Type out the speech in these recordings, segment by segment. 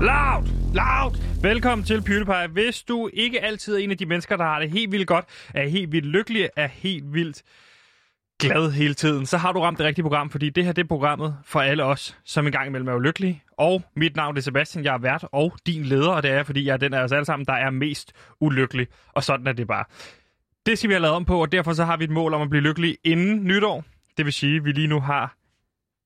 Loud! Loud! Velkommen til PewDiePie. Hvis du ikke altid er en af de mennesker, der har det helt vildt godt, er helt vildt lykkelig, er helt vildt glad hele tiden, så har du ramt det rigtige program, fordi det her det er programmet for alle os, som engang imellem er ulykkelige. Og mit navn er Sebastian, jeg er vært og din leder, og det er, fordi jeg er den af os alle sammen, der er mest ulykkelig. Og sådan er det bare. Det skal vi have lavet om på, og derfor så har vi et mål om at blive lykkelige inden nytår. Det vil sige, at vi lige nu har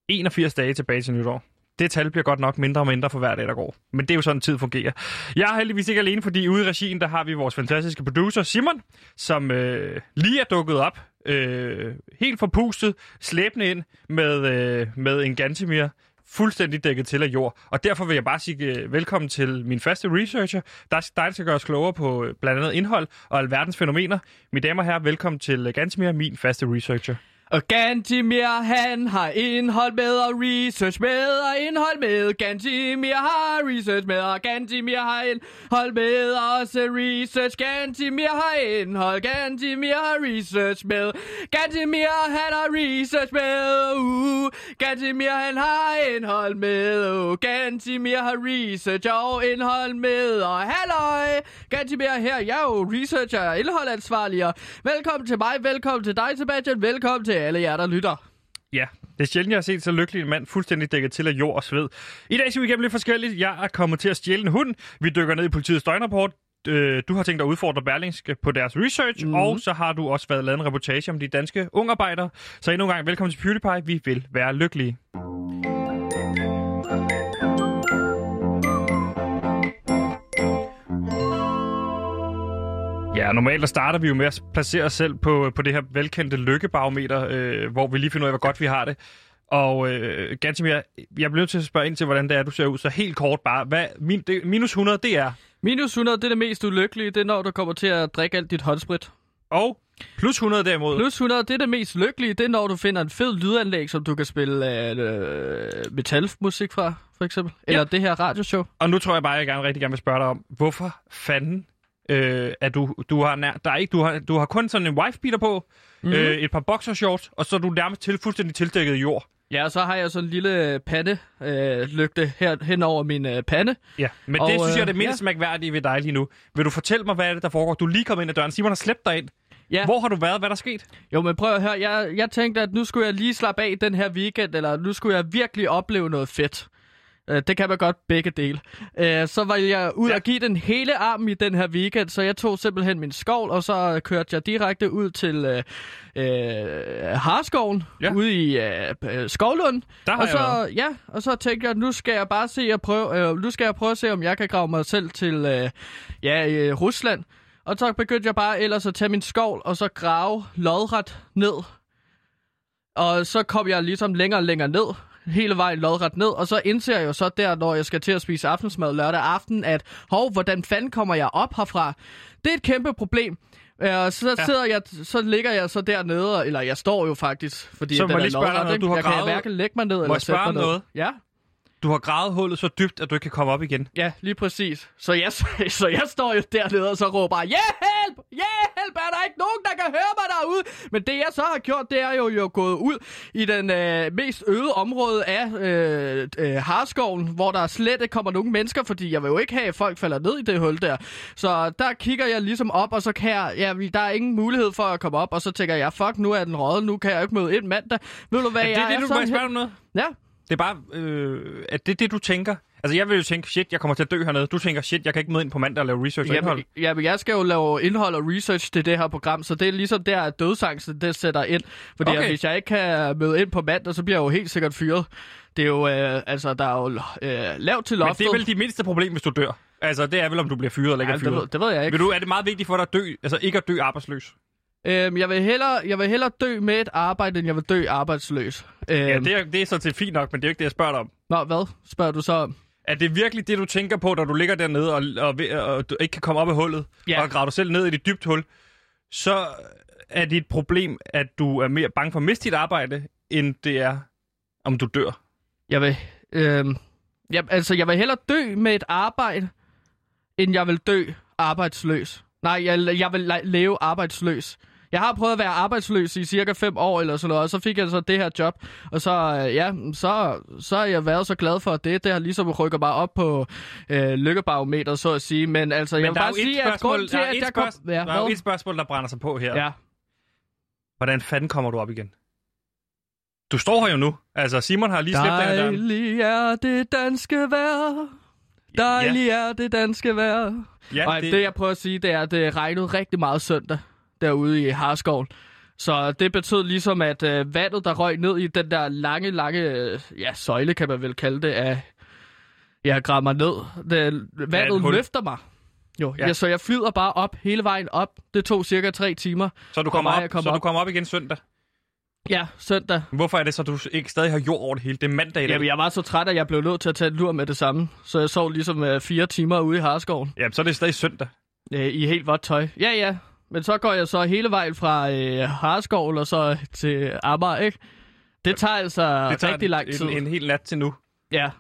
81 dage tilbage til nytår. Det tal bliver godt nok mindre og mindre for hver dag, der går. Men det er jo sådan, tid fungerer. Jeg er heldigvis ikke alene, fordi ude i regien, der har vi vores fantastiske producer, Simon, som øh, lige er dukket op. Øh, helt forpustet, slæbende ind med, øh, med en Gantemir fuldstændig dækket til af jord. Og derfor vil jeg bare sige øh, velkommen til min faste researcher, der er dig, der gør os klogere på øh, blandt andet indhold og alverdens fænomener. Mine damer og herrer, velkommen til øh, min faste researcher. Og Gantimir, han har indhold med og research med og indhold med. Gantimir har research med og Gantimir har indhold med og også research. Gantimir har indhold, Gantimir har research med. Gantimir, han har research med. Uh, Gantimir, han har indhold med. Uh, Gantimir har research og indhold med. Og halløj, Gantimir her, jeg er jo researcher og indholdansvarlig. Og velkommen til mig, velkommen til dig, Sebastian, velkommen til alle jer, der lytter. Ja, det er sjældent, jeg har set så lykkelig en mand fuldstændig dækket til af jord og sved. I dag skal vi igennem lidt forskelligt. Jeg er kommet til at stjæle en hund. Vi dykker ned i politiets døgnrapport. Øh, Du har tænkt dig at udfordre Berlingske på deres research, mm. og så har du også været lavet en reportage om de danske ungarbejdere. Så endnu en gang velkommen til PewDiePie. Vi vil være lykkelige. Ja, normalt der starter vi jo med at placere os selv på, på det her velkendte lykkebarometer, øh, hvor vi lige finder ud af, hvor godt vi har det. Og øh, Gantimir, jeg bliver nødt til at spørge ind til, hvordan det er, du ser ud. Så helt kort bare, hvad, min, det, minus 100, det er? Minus 100, det er det mest ulykkelige. Det er, når du kommer til at drikke alt dit håndsprit. Og plus 100 derimod? Plus 100, det er det mest lykkelige. Det er, når du finder en fed lydanlæg, som du kan spille øh, metalmusik fra, for eksempel. Eller Ja. det her radioshow. Og nu tror jeg bare, jeg gerne, rigtig gerne vil spørge dig om, hvorfor fanden øh, at du, du har nær, der er ikke, du har, du har kun sådan en wife-beater på, mm. øh, et par boxershorts, og så er du nærmest til, fuldstændig tildækket i jord. Ja, og så har jeg sådan en lille pande øh, lygte her hen over min øh, pande. Ja, men Og, det synes jeg er det øh, mindst ja. mærkværdige ved dig lige nu. Vil du fortælle mig, hvad er det, der foregår? Du er lige kommet ind ad døren. Simon har slæbt dig ind. Ja. Hvor har du været? Hvad er der sket? Jo, men prøv at høre. Jeg, jeg tænkte, at nu skulle jeg lige slappe af den her weekend, eller nu skulle jeg virkelig opleve noget fedt. Øh, Det kan man godt begge dele. Øh, Så var jeg ud Ja. og give den hele arm i den her weekend, så jeg tog simpelthen min skovl, og så kørte jeg direkte ud til øh, øh, Harskoven, Ja. ude i øh, øh, Skovlund. Der har og så, været. ja, og så tænkte jeg, nu skal jeg bare se at prøve, øh, nu skal jeg prøve at se, om jeg kan grave mig selv til øh, ja, øh, Rusland. Og så begyndte jeg bare ellers at tage min skovl, og så grave lodret ned. Og så kom jeg ligesom længere og længere ned, hele vejen lodret ned, og så indser jeg jo så der, når jeg skal til at spise aftensmad lørdag aften, at hov, hvordan fanden kommer jeg op herfra? Det er et kæmpe problem. Øh, Og så Ja. sidder jeg, så ligger jeg så dernede, eller jeg står jo faktisk, fordi Så den må jeg er lige spørge dig lodret, noget. Du har jeg kan hverken lægge mig ned eller jeg sætte mig om ned. noget? Ja. Du har gravet hullet så dybt, at du ikke kan komme op igen. Ja, lige præcis. Så jeg, så jeg står jo dernede og så råber, hjælp! Hjælp! Er der ikke nogen, der kan høre mig derude? Men det jeg så har gjort, det er jo, jo gået ud i den øh, mest øde område af øh, øh, Harskoven, hvor der slet ikke kommer nogen mennesker, fordi jeg vil jo ikke have, at folk falder ned i det hul der. Så der kigger jeg ligesom op, og så kan jeg, ja, der er ingen mulighed for at komme op, og så tænker jeg, fuck, nu er den røget, nu kan jeg ikke møde ind mandag. Ved du hvad, Er det jeg det, du må spørge om noget? Ja, Det er bare, øh, at det er det, du tænker. Altså, jeg vil jo tænke, shit, jeg kommer til at dø hernede. Du tænker, shit, jeg kan ikke møde ind på mandag og lave research og indhold. Jamen, jamen, jeg skal jo lave indhold og research til det her program, så det er ligesom der, at dødsangsten det sætter ind. Fordi Okay. okay. hvis jeg ikke kan møde ind på mandag, så bliver jeg jo helt sikkert fyret. Det er jo, øh, altså, der er jo øh, lavt til Men loftet. det er vel de mindste problem, hvis du dør. Altså, det er vel, om du bliver fyret eller ikke ja, er det, ved, fyret. det ved jeg ikke. Vil du, er det meget vigtigt for dig at dø, altså ikke at dø arbejdsløs? Øhm, jeg, vil hellere, jeg vil hellere dø med et arbejde, end jeg vil dø arbejdsløs. Øhm, Ja, det er, det er så til fint nok, men det er jo ikke det, jeg spørger dig om. Nå, hvad spørger du så om? Er det virkelig det, du tænker på, når du ligger dernede og, og, og, og du ikke kan komme op af hullet, Ja. og grave dig selv ned i dit dybt hul, så er det et problem, at du er mere bange for at miste dit arbejde, end det er, om du dør. Jeg vil, øhm, jeg, altså, jeg vil hellere dø med et arbejde, end jeg vil dø arbejdsløs. Nej, jeg, jeg vil leve arbejdsløs. Jeg har prøvet at være arbejdsløs i cirka fem år eller sådan noget, og så fik jeg så det her job. Og så, øh, ja, så, så har jeg været så glad for det. Det har ligesom rykker mig op på øh, lykkebarometeret, så at sige. Men altså, Men jeg vil er bare sige, at grunden til, der at jeg kom... Ja, der er jo et spørgsmål, der brænder sig på her. Ja. Hvordan fanden kommer du op igen? Du står her jo nu. Altså, Simon har lige slæbt dig. Dejlig er det danske vejr. Dejlig er det danske vejr. Ja, og det... det, jeg prøver at sige, det er, at det regnede rigtig meget søndag derude i Harskoven. Så det betød ligesom, at øh, vandet, der røg ned i den der lange, lange øh, ja, søjle, kan man vel kalde det, af, ja, grader mig ned. Det, vandet hul. løfter mig. Jo, Ja. ja. ja, så jeg flyder bare op, hele vejen op. Det tog cirka tre timer. så du kommer, op, komme så du op. kommer op igen søndag. Ja, søndag. Hvorfor er det så, du ikke stadig har jord over det hele? Det er mandag i dag. Jamen, jeg var så træt, at jeg blev nødt til at tage en lur med det samme. Så jeg sov ligesom øh, fire timer ude i Harskoven. Jamen, så er det stadig søndag. Øh, I helt vådt tøj. Ja, ja. Men så går jeg så hele vejen fra øh, Harskov og så til Amager, ikke? Det tager altså Det tager rigtig lang tid. En, en hel nat til nu. Ja.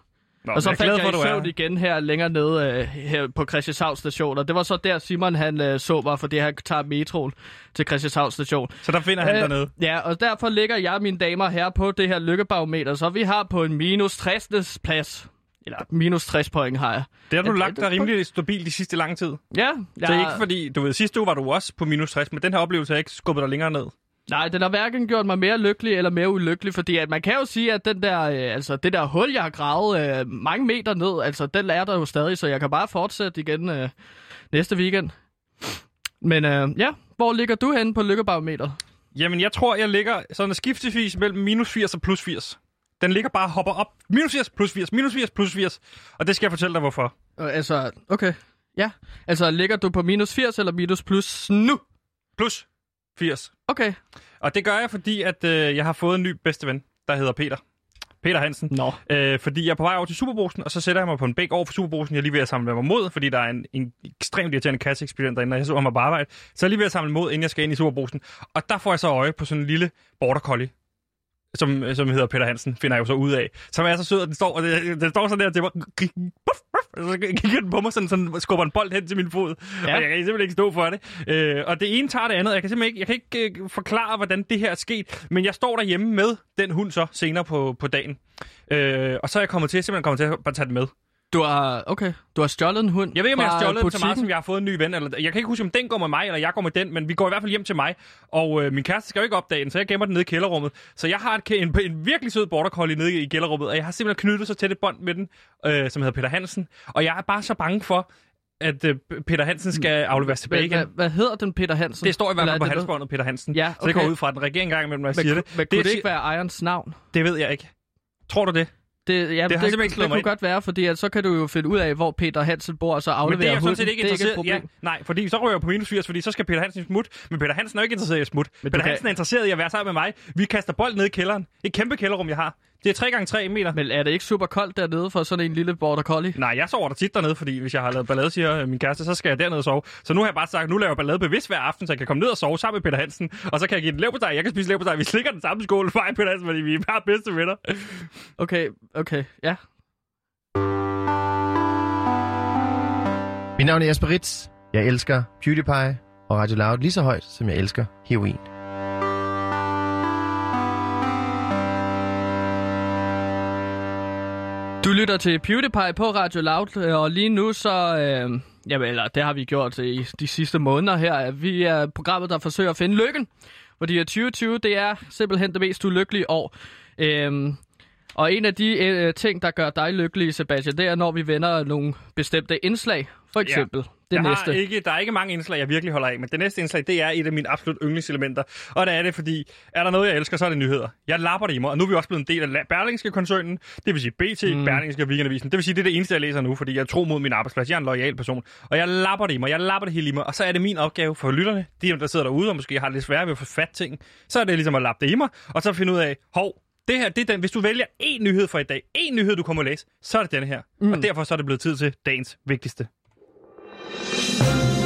Nå, og så faldt glad jeg, for, jeg i søvn igen her længere nede øh, her på Christianshavn station. Og det var så der Simon han øh, så mig, fordi han tager metroen til Christianshavn station. Så der finder han Øh, dernede. Ja, og derfor ligger jeg, mine damer her, på det her lykkebarometer. Så vi har på en minus 60. plads. Eller minus 60 point har jeg. Det har du Ja, lagt det- dig rimelig stabilt de sidste lange tid. Ja, Ja. Så ikke fordi, du ved, sidste uge var du også på minus 60, men den her oplevelse har ikke skubbet dig længere ned. Nej, den har hverken gjort mig mere lykkelig eller mere ulykkelig, fordi at man kan jo sige, at den der, øh, altså, det der hul, jeg har gravet øh, mange meter ned, altså den er der jo stadig, så jeg kan bare fortsætte igen øh, næste weekend. Men øh, ja, hvor ligger du henne på lykkebarometeret? Jamen, jeg tror, jeg ligger sådan skiftevis mellem minus 80 og plus 80. Den ligger bare og hopper op. Minus 80, plus 80, minus 80, plus 80. Og det skal jeg fortælle dig, hvorfor. Øh, altså, okay. Ja, altså ligger du på minus 80 eller minus plus nu? Plus 80. Okay. Og det gør jeg, fordi at øh, jeg har fået en ny bedste ven, der hedder Peter. Peter Hansen. Nå. Øh, fordi jeg er på vej over til Superbrusen, og så sætter jeg mig på en bæk over for Superbrusen. Jeg er lige ved at samle mig mod, fordi der er en, en ekstremt irriterende kasseekspedient derinde, og jeg så ham på arbejde. Så jeg er lige ved at samle mod, inden jeg skal ind i Superbrusen. Og der får jeg så øje på sådan en lille border collie, som, som hedder Peter Hansen, finder jeg jo så ud af. Som er så sød, og den står, og det, den står sådan der til mig. Puff, puff, og så kigger den på mig, sådan, sådan skubber en bold hen til min fod. Ja. Og jeg kan simpelthen ikke stå for det. Øh, og det ene tager det andet. Jeg kan simpelthen ikke, jeg kan ikke øh, forklare, hvordan det her er sket. Men jeg står derhjemme med den hund så senere på, på dagen. Øh, og så er jeg kommet til, simpelthen kommet til at bare tage den med. Du har, okay, du har stjålet en hund Jeg ved ikke, om jeg har stjålet den så meget, butikken. som jeg har fået en ny ven. Eller, jeg kan ikke huske, om den går med mig, eller jeg går med den, men vi går i hvert fald hjem til mig. Og øh, min kæreste skal jo ikke opdage den, så jeg gemmer den nede i kælderrummet. Så jeg har et, en, en virkelig sød border collie nede i kælderrummet, og jeg har simpelthen knyttet så tæt et bånd med den, øh, som hedder Peter Hansen. Og jeg er bare så bange for, at øh, Peter Hansen skal afleveres tilbage igen. hvad, hvad hedder den, Peter Hansen? Det står i hvert fald på det halsbåndet, Peter Hansen. Ja, Så det går ud fra, den regerer en gang imellem, når jeg Men, siger det. men kunne det, ikke være ejerens navn? Det ved jeg ikke. Tror du det? Det, ja, det, simpelthen det, ikke det, kunne ind. godt være, fordi at så kan du jo finde ud af, hvor Peter Hansen bor, og så Men aflevere det er jeg sådan set ikke er ikke interesseret problem. ja, Nej, fordi så ryger jeg på minus 80, fordi så skal Peter Hansen smut. Men Peter Hansen er jo ikke interesseret i at smut. Men Peter du kan- Hansen er interesseret i at være sammen med mig. Vi kaster bold ned i kælderen. Et kæmpe kælderrum, jeg har. Det er 3x3 meter. Men er det ikke super koldt dernede for sådan en lille border collie? Nej, jeg sover der tit dernede, fordi hvis jeg har lavet ballade, siger øh, min kæreste, så skal jeg dernede og sove. Så nu har jeg bare sagt, nu laver jeg ballade bevidst hver aften, så jeg kan komme ned og sove sammen med Peter Hansen. Og så kan jeg give den lev på dig. Jeg kan spise lev på dig. Vi slikker den samme skål, mig Peter Hansen, fordi vi er bare bedste venner. Okay, okay, ja. Mit navn er Jesper Ritz. Jeg elsker PewDiePie og Radio Loud lige så højt, som jeg elsker heroin. Du lytter til PewDiePie på Radio Loud, øh, og lige nu så... Øh, jamen, eller det har vi gjort i de sidste måneder her. Vi er programmet, der forsøger at finde lykken. Fordi at 2020, det er simpelthen det mest ulykkelige år. Øhm, og en af de øh, ting, der gør dig lykkelig, Sebastian, det er, når vi vender nogle bestemte indslag. For eksempel ja. Det jeg næste. Har ikke, der er ikke mange indslag, jeg virkelig holder af, men det næste indslag, det er et af mine absolut yndlingselementer. Og det er det, fordi er der noget, jeg elsker, så er det nyheder. Jeg lapper det i mig, og nu er vi også blevet en del af Berlingske-koncernen. Det vil sige BT, mm. Berlingske og Weekendavisen. Det vil sige, det er det eneste, jeg læser nu, fordi jeg tror mod min arbejdsplads. Jeg er en lojal person. Og jeg lapper det i mig, jeg lapper det hele i mig. Og så er det min opgave for lytterne, de der sidder derude og måske har lidt svært ved at få fat ting. Så er det ligesom at lappe det i mig, og så finde ud af, hov, det her, det er den. Hvis du vælger én nyhed for i dag, én nyhed, du kommer at læse, så er det den her. Mm. Og derfor så er det blevet tid til dagens vigtigste. Thank you.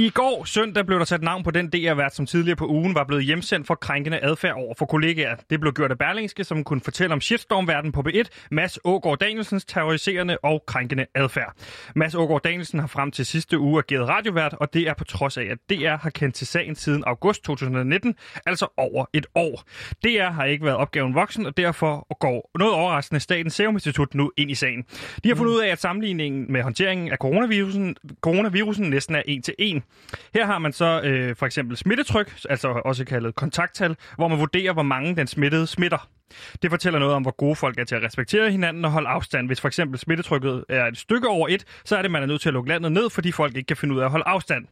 I går søndag blev der sat navn på den DR-vært, som tidligere på ugen var blevet hjemsendt for krænkende adfærd over for kollegaer. Det blev gjort af Berlingske, som kunne fortælle om shitstorm-verden på B1, Mads Ågaard Danielsens terroriserende og krænkende adfærd. Mads Ågaard Danielsen har frem til sidste uge ageret radiovært, og det er på trods af, at DR har kendt til sagen siden august 2019, altså over et år. DR har ikke været opgaven voksen, og derfor går noget overraskende Statens Serum Institut nu ind i sagen. De har fundet ud af, at sammenligningen med håndteringen af coronavirusen, coronavirusen næsten er en til en. Her har man så øh, for eksempel smittetryk, altså også kaldet kontakttal, hvor man vurderer, hvor mange den smittede smitter. Det fortæller noget om, hvor gode folk er til at respektere hinanden og holde afstand. Hvis for eksempel smittetrykket er et stykke over et, så er det, man er nødt til at lukke landet ned, fordi folk ikke kan finde ud af at holde afstand.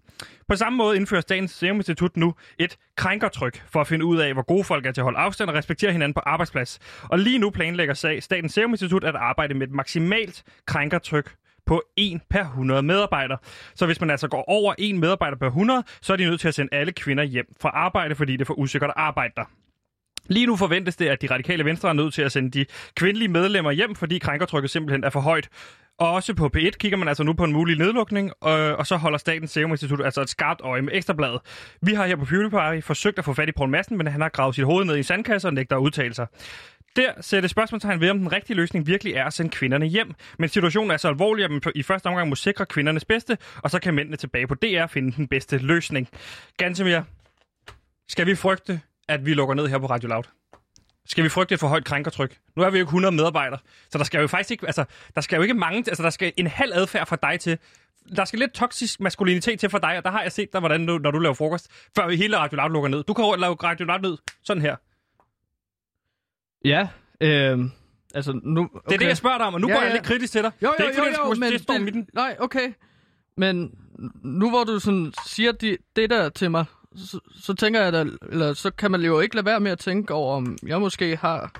På samme måde indfører Statens Serum Institut nu et krænkertryk for at finde ud af, hvor gode folk er til at holde afstand og respektere hinanden på arbejdsplads. Og lige nu planlægger Statens Serum Institut at arbejde med et maksimalt krænkertryk på 1 per 100 medarbejdere. Så hvis man altså går over 1 medarbejder per 100, så er de nødt til at sende alle kvinder hjem fra arbejde, fordi det er for usikkert at arbejde der. Lige nu forventes det, at de radikale venstre er nødt til at sende de kvindelige medlemmer hjem, fordi krænkertrykket simpelthen er for højt. Og også på P1 kigger man altså nu på en mulig nedlukning, og, og så holder Statens Serum Institut altså et skarpt øje med ekstrabladet. Vi har her på PewDiePie forsøgt at få fat i Poul Madsen, men han har gravet sit hoved ned i en sandkasse og nægter at udtale sig. Der sætter spørgsmålstegn ved, om den rigtige løsning virkelig er at sende kvinderne hjem. Men situationen er så alvorlig, at man i første omgang må sikre kvindernes bedste, og så kan mændene tilbage på DR finde den bedste løsning. Gantemir, skal vi frygte, at vi lukker ned her på Radio Loud? Skal vi frygte et for højt krænkertryk? Nu er vi jo ikke 100 medarbejdere, så der skal jo faktisk ikke, altså, der skal jo ikke mange, altså der skal en halv adfærd fra dig til. Der skal lidt toksisk maskulinitet til for dig, og der har jeg set dig, hvordan du, når du laver frokost, før hele Radio Loud lukker ned. Du kan lave Radio Loud ned sådan her. Ja, øh, altså nu... Okay. Det er det, jeg spørger dig om, og nu Ja, går jeg ja. lidt kritisk til dig. Jo, jo, det er ikke, jo, fordi, jo, men står midten. Nej, okay. Men nu hvor du sådan siger de, det der til mig, så, så tænker jeg da, eller så kan man jo ikke lade være med at tænke over, om jeg måske har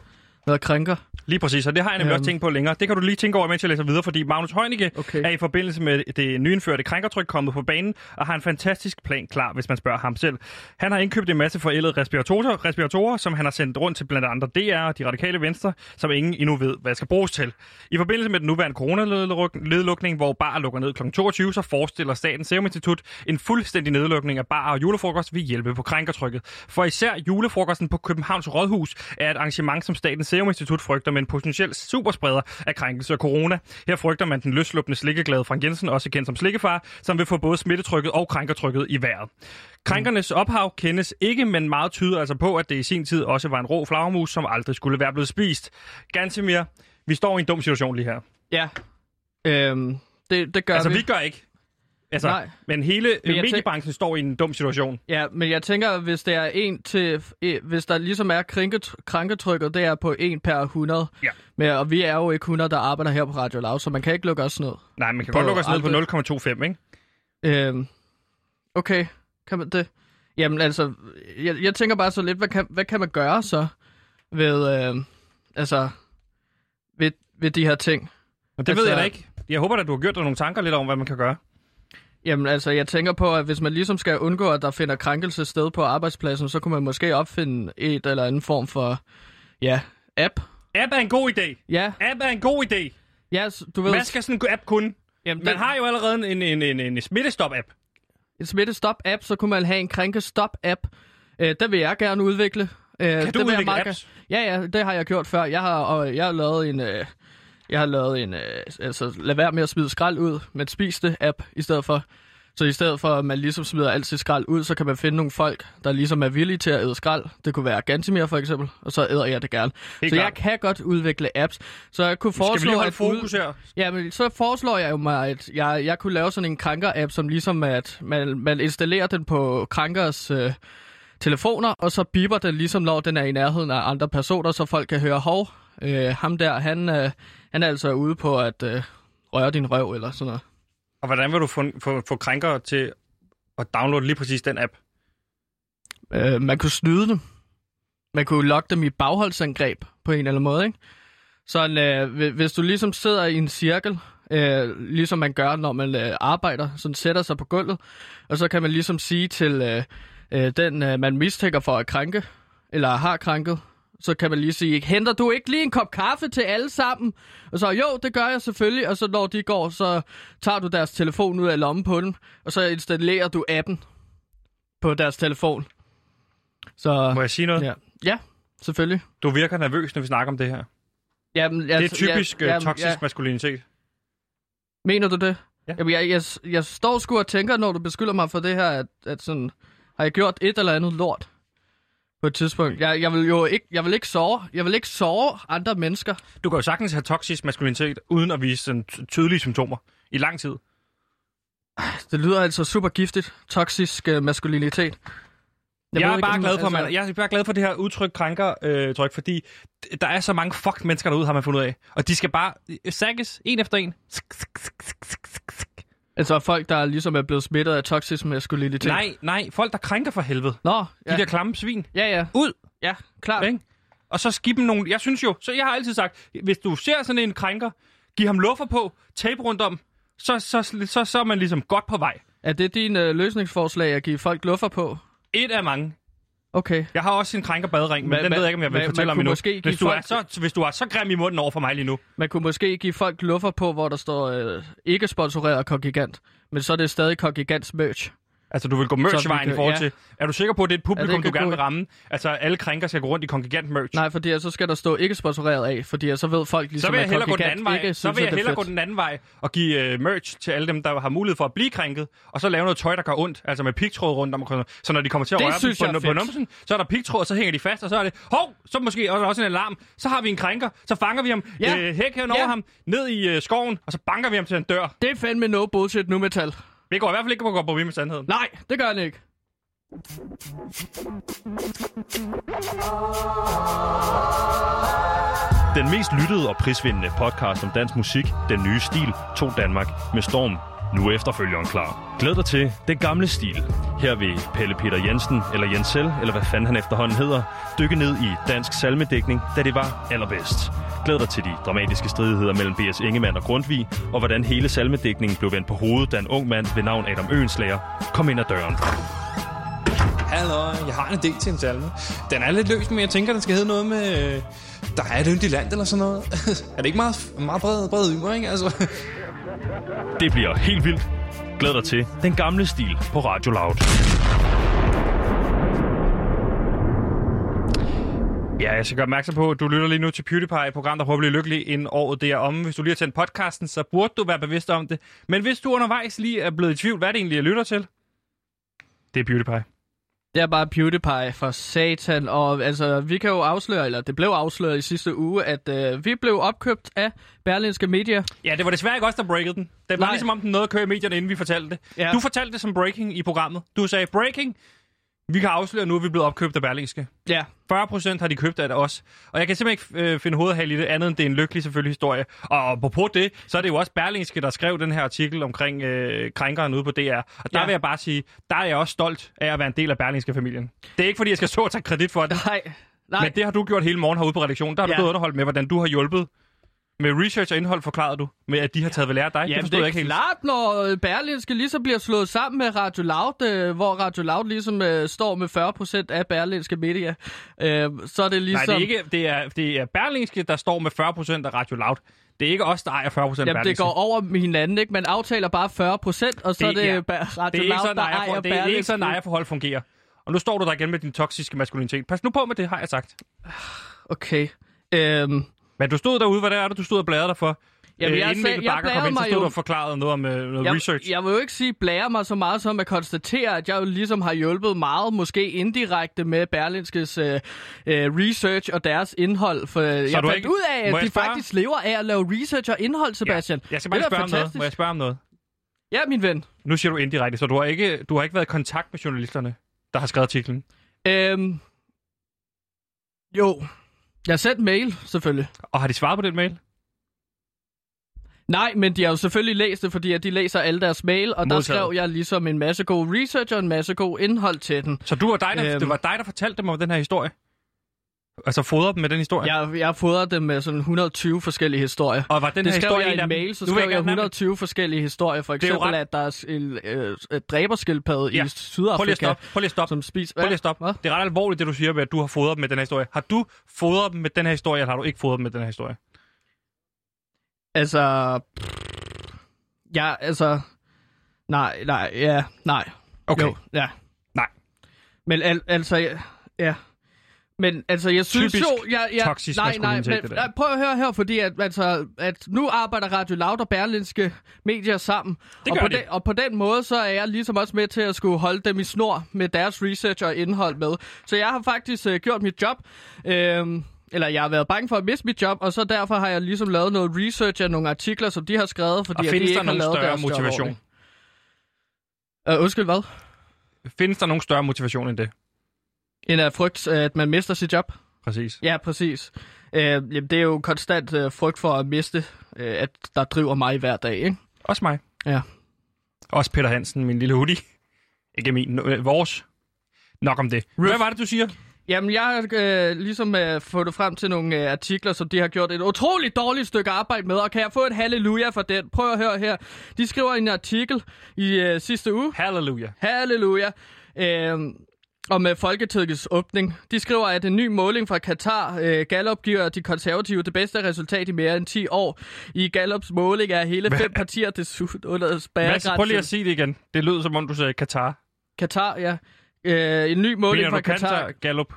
været krænker. Lige præcis, og det har jeg nemlig Øhm. også tænkt på længere. Det kan du lige tænke over, mens jeg læser videre, fordi Magnus Heunicke Okay. er i forbindelse med det nyindførte krænkertryk kommet på banen, og har en fantastisk plan klar, hvis man spørger ham selv. Han har indkøbt en masse forældede respiratorer, respiratorer, som han har sendt rundt til blandt andre DR og de radikale venstre, som ingen endnu ved, hvad skal bruges til. I forbindelse med den nuværende coronalnedlukning, hvor bar lukker ned kl. 22, så forestiller Statens Serum Institut en fuldstændig nedlukning af bar og julefrokost vil hjælpe på krænkertrykket. For især julefrokosten på Københavns Rådhus er et arrangement, som Statens Serum Institut frygter med en potentiel superspreder af krænkelse af corona. Her frygter man den løsluppende slikkeglade Frank Jensen, også kendt som slikkefar, som vil få både smittetrykket og krænkertrykket i vejret. Krænkernes ophav kendes ikke, men meget tyder altså på, at det i sin tid også var en rå flagermus, som aldrig skulle være blevet spist. Gansimir, vi står i en dum situation lige her. Ja. Øhm, det, det gør Altså, vi. vi gør ikke. Altså, Nej. men hele Men mediebranchen står i en dum situation. Ja, men jeg tænker, hvis det er en til, eh, hvis der ligesom er krænket, krænketrykket, det er på 1 per 100. Ja. Men, og vi er jo ikke 100, der arbejder her på Radio Loud, så man kan ikke lukke os ned. Nej, man kan På godt lukke os ned på aldrig- 0,25, ikke? Øhm, okay, kan man det? Jamen altså, jeg, jeg tænker bare så lidt, hvad kan, hvad kan man gøre så ved, øh, altså, ved, ved de her ting? Det Altså- ved jeg da ikke. Jeg håber at du har gjort dig nogle tanker lidt om, hvad man kan gøre. Jamen altså, jeg tænker på, at hvis man ligesom skal undgå, at der finder krænkelse sted på arbejdspladsen, så kunne man måske opfinde et eller andet form for, ja, app. App er en god idé. Ja, App er en god idé. ja du ved... Hvad skal sådan en app kunne? Jamen, Man har jo allerede en, en, en, en smittestop-app. en smittestop-app, så kunne man have en krænkestop-app. Øh, den vil jeg gerne udvikle. Øh, Kan det du udvikle meget apps? Ja, ja, det har jeg gjort før. Jeg har, og jeg har lavet en... Øh, jeg har lavet en... Øh, altså, lad være med at smide skrald ud, men spis det app i stedet for. Så i stedet for, at man ligesom smider alt sit skrald ud, så kan man finde nogle folk, der ligesom er villige til at æde skrald. Det kunne være Gantimir for eksempel, og så æder jeg det gerne. Helt så jeg klart. kan godt udvikle apps. Så jeg kunne Skal vi foreslå, lige holde fokus her? Ja, men så foreslår jeg jo mig, at jeg, jeg kunne lave sådan en krænker-app, som ligesom at man, man installerer den på krænkers øh, telefoner, og så biber den ligesom, når den er i nærheden af andre personer, så folk kan høre, hov, øh, ham der, han, øh, han er altså ude på at øh, røre din røv, eller sådan noget. Og hvordan vil du få, få, få krænkere til at downloade lige præcis den app? Øh, man kunne snyde dem. Man kunne lokke dem i bagholdsangreb på en eller anden måde, ikke? Sådan, øh, hvi- hvis du ligesom sidder i en cirkel, øh, ligesom man gør, når man øh, arbejder, sådan sætter sig på gulvet, og så kan man ligesom sige til øh, øh, den, øh, man mistænker for at krænke, eller har krænket, så kan man lige sige, henter du ikke lige en kop kaffe til alle sammen? Og så, jo, det gør jeg selvfølgelig. Og så når de går, så tager du deres telefon ud af lommen på dem, og så installerer du appen på deres telefon. Så, Må jeg sige noget? ja. ja, selvfølgelig. Du virker nervøs, når vi snakker om det her. Jamen, jeg, Det er typisk ja, ja, jamen, toksisk ja. maskulinitet. Mener du det? Ja. Jamen, jeg, jeg, jeg står sgu og tænker, når du beskylder mig for det her, at, at sådan, har jeg gjort et eller andet lort på et tidspunkt? Jeg, jeg vil jo ikke, jeg vil ikke sove, jeg vil ikke sove andre mennesker. Du kan jo sagtens have toksisk maskulinitet, uden at vise sådan ty- tydelige symptomer. I lang tid. Det lyder altså super giftigt, toksisk uh, maskulinitet. Jeg, jeg er ikke, bare glad for, altså, man, jeg er bare glad for det her udtryk krænker, øh, tryk, fordi der er så mange fucked mennesker derude, har man fundet ud af. Og de skal bare øh, sagges en efter en. Altså folk, der ligesom er blevet smittet af toksisk maskulinitet. Nej, nej, folk der krænker for helvede. Nå, De ja. der klamme svin. ja, ja, Ud, ja, klart. ikke? Og så skib dem nogle... Jeg synes jo, så jeg har altid sagt, hvis du ser sådan en krænker, giv ham luffer på, tape rundt om, så, så, så, så, så er man ligesom godt på vej. Er det din øh, løsningsforslag at give folk luffer på? Et af mange. Okay. Jeg har også en krænker badring, men Man- den ved jeg ikke, om jeg vil man- fortælle om endnu. måske Hvis du, er folk- så, hvis du er så grim i munden over for mig lige nu. Man kunne måske give folk luffer på, hvor der står øh, ikke sponsoreret Kongigant, men så er det stadig Kongigants merch. Altså, du vil gå merch-vejen i forhold kan- til... Er du sikker på, at det er et publikum, det du gerne vil ramme? Altså, alle krænker skal gå rundt i kongigant merch. Nej, fordi så skal der stå ikke sponsoreret af, fordi så ved folk ligesom, så vil jeg hellere gå den anden vej. Så vil jeg er hellere gå den anden vej og give uh, merch til alle dem, der har mulighed for at blive krænket, og så lave noget tøj, der gør ondt, altså med pigtråd rundt om. Så når de kommer til at Det røre dem på, er på numsen, så er der pigtråd, og så hænger de fast, og så er det, hov, så måske også, også en alarm. Så har vi en krænker, så fanger vi ham, Ja. øh, hæk hen over Ja. ham, ned i øh, skoven, og så banker vi ham til en dør. Det er fandme no bullshit nu metal. Vi går i hvert fald ikke på at gå på med sandheden. Nej, det gør han ikke. Den mest lyttede og prisvindende podcast om dansk musik, Den Nye Stil, tog Danmark med storm. Nu er efterfølgeren klar. Glæd dig til Den Gamle Stil. Her vil Pelle Peter Jensen, eller Jensel, eller hvad fanden han efterhånden hedder, dykke ned i dansk salmedækning, da det var allerbedst. Glæd dig til de dramatiske stridigheder mellem B.S. Ingemann og Grundtvig, og hvordan hele salmedækningen blev vendt på hovedet, da en ung mand ved navn Adam Øenslager kom ind ad døren. Hallo, jeg har en idé til en salme. Den er lidt løs, men jeg tænker, den skal hedde noget med... øh, Der er et yndigt land eller sådan noget. er det ikke meget, meget bred, bred ymer, ikke? Altså, det bliver helt vildt. Glæd dig til Den Gamle Stil på Radio Loud. Ja, jeg skal gøre opmærksom på, at du lytter lige nu til PewDiePie, et program, der prøver at blive lykkelig inden året det er om. Hvis du lige har tændt podcasten, så burde du være bevidst om det. Men hvis du undervejs lige er blevet i tvivl, hvad er det egentlig, jeg lytter til? Det er PewDiePie. Det er bare PewDiePie for satan, og altså, vi kan jo afsløre, eller det blev afsløret i sidste uge, at øh, vi blev opkøbt af Berlinske Media. Ja, det var desværre ikke os, der breakede den. Det var Nej. ligesom om den nåede at køre i medierne, inden vi fortalte det. Ja. Du fortalte det som breaking i programmet. Du sagde, breaking, vi kan afsløre, at nu er vi blevet opkøbt af Berlingske. Ja, 40 procent har de købt af os. Og jeg kan simpelthen ikke øh, finde hovedhal i det, andet end det er en lykkelig selvfølgelig historie. Og på det, så er det jo også Berlingske, der skrev den her artikel omkring øh, krænkeren ude på DR. Og der Ja. vil jeg bare sige, der er jeg også stolt af at være en del af Berlingske-familien. Det er ikke, fordi jeg skal så og tage kredit for det. nej, nej. Men det har du gjort hele morgen herude på redaktionen. Der har du ja. underholdt med, hvordan du har hjulpet. Med research og indhold forklarede du, med at de har taget ved lære af dig. det Jamen, forstod det jeg er ikke helt. klart, når øh, Berlinske ligesom bliver slået sammen med Radio Loud, øh, hvor Radio Loud ligesom øh, står med 40% af Berlinske Media, øh, så er det ligesom... Nej, det er, ikke, det, er, det er Berlingske, der står med 40 procent af Radio Loud. Det er ikke os, der ejer 40 procent af Jamen, det går over med hinanden, ikke? Man aftaler bare 40%, og så Det- er det ja. Radio Det er ikke Loud, sådan, der ejer det er ikke sådan, ejerforhold fungerer. Og nu står du der igen med din toksiske maskulinitet. Pas nu på med det, har jeg sagt. Okay. Øhm, Men du stod derude, hvad det er det, du stod og bladrede dig for? Jamen, Øh, jeg sagde- jeg Bakker kom ind, så stod du og forklarede noget om øh, noget jeg, research. jeg vil jo ikke sige blære mig så meget som at konstatere, at jeg jo ligesom har hjulpet meget, måske indirekte med Berlinskes øh, øh, research og deres indhold. For jeg du fandt ikke- ud af, at jeg de spørge? faktisk lever af at lave research og indhold, Sebastian. Jeg skal bare spørge om noget. Må jeg spørge om noget? Ja, min ven. Nu siger du indirekte, så du har ikke, du har ikke været i kontakt med journalisterne, der har skrevet artiklen. Øhm, jo, jeg har sendt mail, selvfølgelig. Og har de svaret på den mail? Nej, men de har jo selvfølgelig læst det, fordi at de læser alle deres mail, og der Modtaget. skrev jeg ligesom en masse god research og en masse god indhold til den. Så du var dig, der, Øhm. det var dig, der fortalte dem om den her historie? Altså fodre dem med den historie? Jeg, jeg fodrede dem med sådan 120 forskellige historier. Og var den det her skrev historie jeg i en mail, så skrev jeg jeg gerne have- 120 forskellige historier. For eksempel, ret- at der er en øh, dræberskildpadde Ja. i Sydafrika, Prøv lige at stoppe. Prøv lige at stoppe. som spiser... Prøv lige at stoppe. Hvad? Det er ret alvorligt, det du siger med, at du har fodret dem med den her historie. Har du fodret dem med den her historie, eller har du ikke fodret dem med den her historie? Altså... Ja, altså... Nej, nej, ja, nej. Okay. Jo, ja. Nej. Men al, altså, ja, ja. Men altså, jeg synes Typisk jo... Jeg, jeg, toksisk nej, nej, men det der. prøv at høre her, fordi at, altså, at nu arbejder Radio Loud og Berlinske medier sammen. Det og, på de. Den, og på den måde, så er jeg ligesom også med til at skulle holde dem i snor med deres research og indhold med. Så jeg har faktisk øh, gjort mit job. Øhm, eller jeg har været bange for at miste mit job, og så derfor har jeg ligesom lavet noget research af nogle artikler, som de har skrevet, fordi Og at de findes ikke har lavet større motivation? Uh, undskyld, hvad? Findes der nogen større motivation end det? End at frygt, øh, at man mister sit job? Præcis. Ja, præcis. Øh, jamen, det er jo konstant øh, frygt for at miste, øh, at der driver mig hver dag, ikke? Også mig. Ja. Også Peter Hansen, min lille hoodie. Ikke min, øh, vores. Nok om det. Hvad var det, du siger? Jamen, jeg har øh, ligesom øh, fundet frem til nogle øh, artikler, som de har gjort et utroligt dårligt stykke arbejde med, og kan jeg få et halleluja for den? Prøv at høre her. De skriver en artikel i øh, sidste uge, Halleluja. halleluja, øh, om øh, Folketingets åbning. De skriver, at en ny måling fra Katar, øh, Gallup, giver de konservative det bedste resultat i mere end 10 år. I Gallups måling er hele fem partier desuden under spærregrænsen. prøv lige at sige det igen. Det lød, som om du sagde Katar. Katar, ja. Øh, en ny måling Mener fra Katar? Katar. Gallup?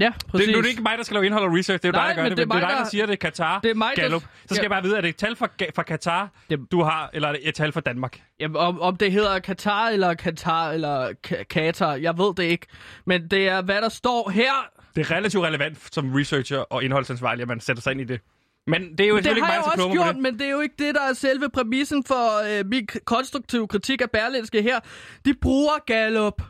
Ja, præcis. Det, nu er det ikke mig, der skal lave indhold og research. Det er jo Nej, dig, der gør det. det er men det er dig, der der- siger, det er Katar. Det er mig, der- Gallup. Så skal Ja. jeg bare vide, er det et tal fra, fra Katar, Det- du har, eller er det et tal fra Danmark? Jamen, om, om det hedder Katar eller Katar eller Ka- Katar, jeg ved det ikke. Men det er, hvad der står her. Det er relativt relevant som researcher og indholdsansvarlig, at man sætter sig ind i det. Men det er jo Det ikke har mig, jeg der også gjort, det. men det er jo ikke det, der er selve præmissen for øh, min konstruktive kritik af Berlinske her. De bruger Gallup.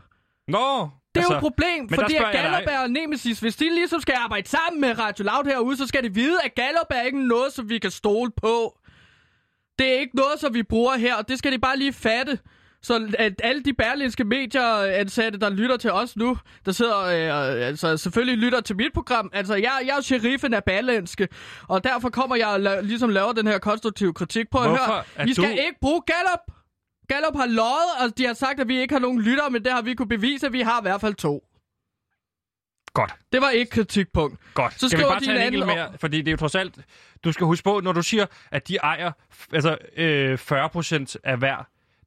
Nå, Det er altså, jo et problem, men der fordi at Gallup er nemesis. Hvis de ligesom skal arbejde sammen med Radio Loud herude, så skal de vide, at Gallup er ikke noget, som vi kan stole på. Det er ikke noget, som vi bruger her, og det skal de bare lige fatte. Så at alle de berlinske medieansatte, der lytter til os nu, der sidder, øh, altså selvfølgelig lytter til mit program. Altså, jeg, jeg er sheriffen af berlinske, og derfor kommer jeg og la- ligesom laver den her konstruktive kritik på Hvorfor høre. er Vi skal du- ikke bruge Gallup. Gallup har løjet, og de har sagt, at vi ikke har nogen lyttere, men det har vi kunne bevise, at vi har i hvert fald to. Godt, Det var ikke kritikpunkt. godt. Så skal vi bare tage en en enkelt mere? Fordi det er jo trods alt... Du skal huske på, når du siger, at de ejer altså, øh, 40% af hver,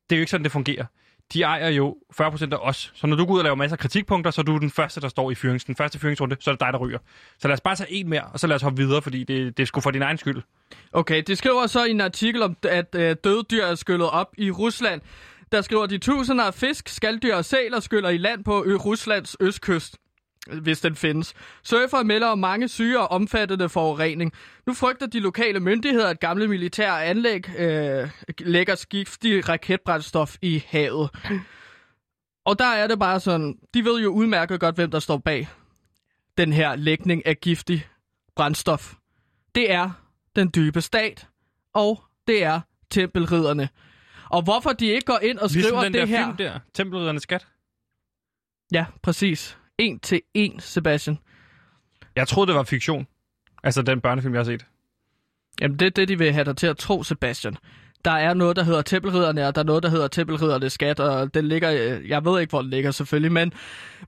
det er jo ikke sådan, det fungerer. De ejer jo 40% af os. Så når du går ud og laver masser af kritikpunkter, så er du den første, der står i fyrings, den første fyringsrunde, så er det dig, der ryger. Så lad os bare tage en mere, og så lad os hoppe videre, fordi det, det er sgu for din egen skyld. Okay, de skriver så i en artikel om, at øh, døde dyr er skyllet op i Rusland. Der skriver de tusinder af fisk, skalddyr og sæler skyller i land på ø Ruslands østkyst hvis den findes. Surfer melder om mange syge og omfattende forurening. Nu frygter de lokale myndigheder, at gamle militære anlæg øh, lægger giftig raketbrændstof i havet. Og der er det bare sådan, de ved jo udmærket godt, hvem der står bag den her lægning af giftig brændstof. Det er den dybe stat, og det er tempelridderne. Og hvorfor de ikke går ind og skriver Ligesom den det der her... film der, Tempelriddernes skat. Ja, præcis. En til en, Sebastian. Jeg troede, det var fiktion. Altså den børnefilm, jeg har set. Jamen, det er det, de vil have dig til at tro, Sebastian. Der er noget, der hedder Tempelridderne, og der er noget, der hedder Tempelriddernes skat, og den ligger, øh, jeg ved ikke, hvor den ligger selvfølgelig, men,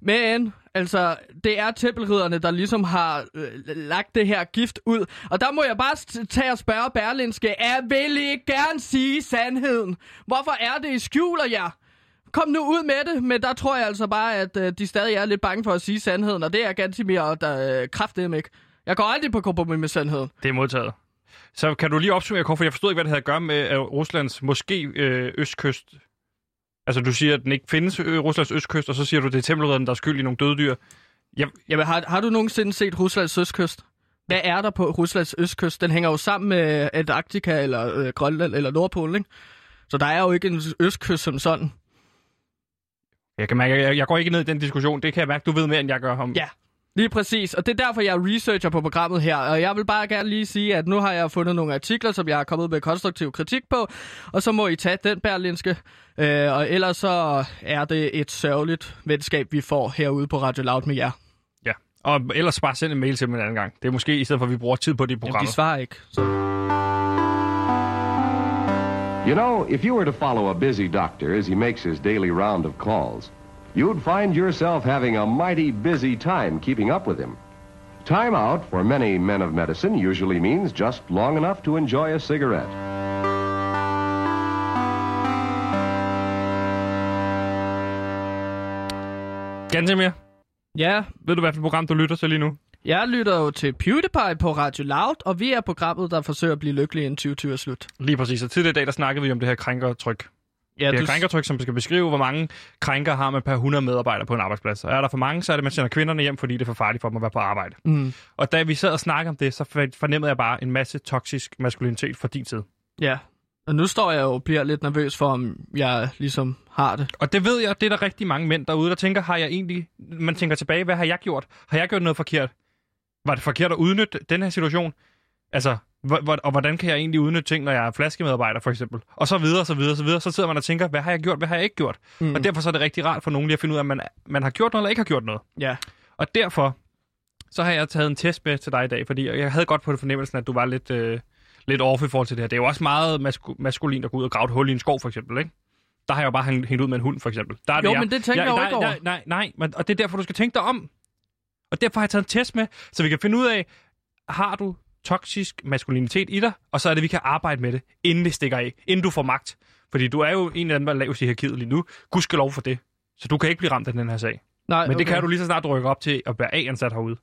men altså, det er Tempelridderne, der ligesom har øh, lagt det her gift ud. Og der må jeg bare tage og spørge Berlinske, er vil I gerne sige sandheden? Hvorfor er det, I skjuler jer? Kom nu ud med det, men der tror jeg altså bare, at øh, de stadig er lidt bange for at sige sandheden, og det er Gantimir mere, øh, der øh, kraftedeme ikke. Jeg går aldrig på kompromis med sandheden. Det er modtaget. Så kan du lige opsummere, Kåre, for jeg forstod ikke, hvad det havde at gøre med øh, Ruslands måske øh, østkyst. Altså, du siger, at den ikke findes, øh, Ruslands østkyst, og så siger du, at det er tempelridderne, der er skyld i nogle døde dyr. Jeg... Jamen, har, har du nogensinde set Ruslands østkyst? Hvad er der på Ruslands østkyst? Den hænger jo sammen med Antarktika eller øh, Grønland eller Nordpolen, ikke? Så der er jo ikke en østkyst som sådan. Jeg, kan mærke, jeg, jeg går ikke ned i den diskussion. Det kan jeg mærke, du ved mere, end jeg gør om. Ja. Lige præcis, og det er derfor, jeg er researcher på programmet her. Og jeg vil bare gerne lige sige, at nu har jeg fundet nogle artikler, som jeg har kommet med konstruktiv kritik på, og så må I tage den berlinske. Øh, og ellers så er det et sørgeligt venskab, vi får herude på Radio Loud med jer. ja. Og ellers bare send en mail til mig en anden gang. Det er måske i stedet for, at vi bruger tid på de Jamen, programmer. de svarer ikke. Så. You know, if you were to follow a busy doctor as he makes his daily round of calls, you'd find yourself having a mighty busy time keeping up with him. Time out for many men of medicine usually means just long enough to enjoy a cigarette. Gantemir, Ja, ved du, hvad for program du lytter til lige nu? Jeg lytter jo til PewDiePie på Radio Loud, og vi er programmet, der forsøger at blive lykkelig inden 2020 er slut. Lige præcis. Og tidligere i dag, der snakkede vi om det her krænkertryk. Ja, det her krænkertryk, som skal beskrive, hvor mange krænker har man per 100 medarbejdere på en arbejdsplads. Og er der for mange, så er det, man sender kvinderne hjem, fordi det er for farligt for dem at være på arbejde. Mm, Og da vi sad og snakkede om det, så for- fornemmede jeg bare en masse toksisk maskulinitet fra din side. ja. Og nu står jeg jo og bliver lidt nervøs for, om jeg ligesom har det. Og det ved jeg, det er der rigtig mange mænd derude, der tænker, har jeg egentlig... Man tænker tilbage, hvad har jeg gjort? Har jeg gjort noget forkert? Var det forkert at udnytte den her situation? Altså, og hvordan kan jeg egentlig udnytte ting, når jeg er flaskemedarbejder, for eksempel? Og så videre, så videre, så videre. Så sidder man og tænker, hvad har jeg gjort, hvad har jeg ikke gjort? Mm. Og derfor så er det rigtig rart for nogen lige at finde ud af, om man, man har gjort noget eller ikke har gjort noget. Ja. Og derfor, så har jeg taget en test med til dig i dag, fordi jeg havde godt på det fornemmelsen, at du var lidt, øh, lidt off i forhold til det her. Det er jo også meget masku- maskulin at gå ud og grave et hul i en skov, for eksempel, ikke? Der har jeg jo bare hængt, hængt ud med en hund, for eksempel. Der er Jo, jeg. men det tænker jeg jo der, ikke over. Nej, nej, nej, men, og det er derfor, du skal tænke dig om. Og derfor har jeg taget en test med, så vi kan finde ud af, har du toksisk maskulinitet i dig, og så er det, vi kan arbejde med det, inden det stikker af, inden du får magt. Fordi du er jo en af dem, der er lavest i hierarkiet lige nu. Gud skal lov for det. Så du kan ikke blive ramt af den her sag. Nej, Men det kan du lige så snart, du rykker op til at være A-ansat herude.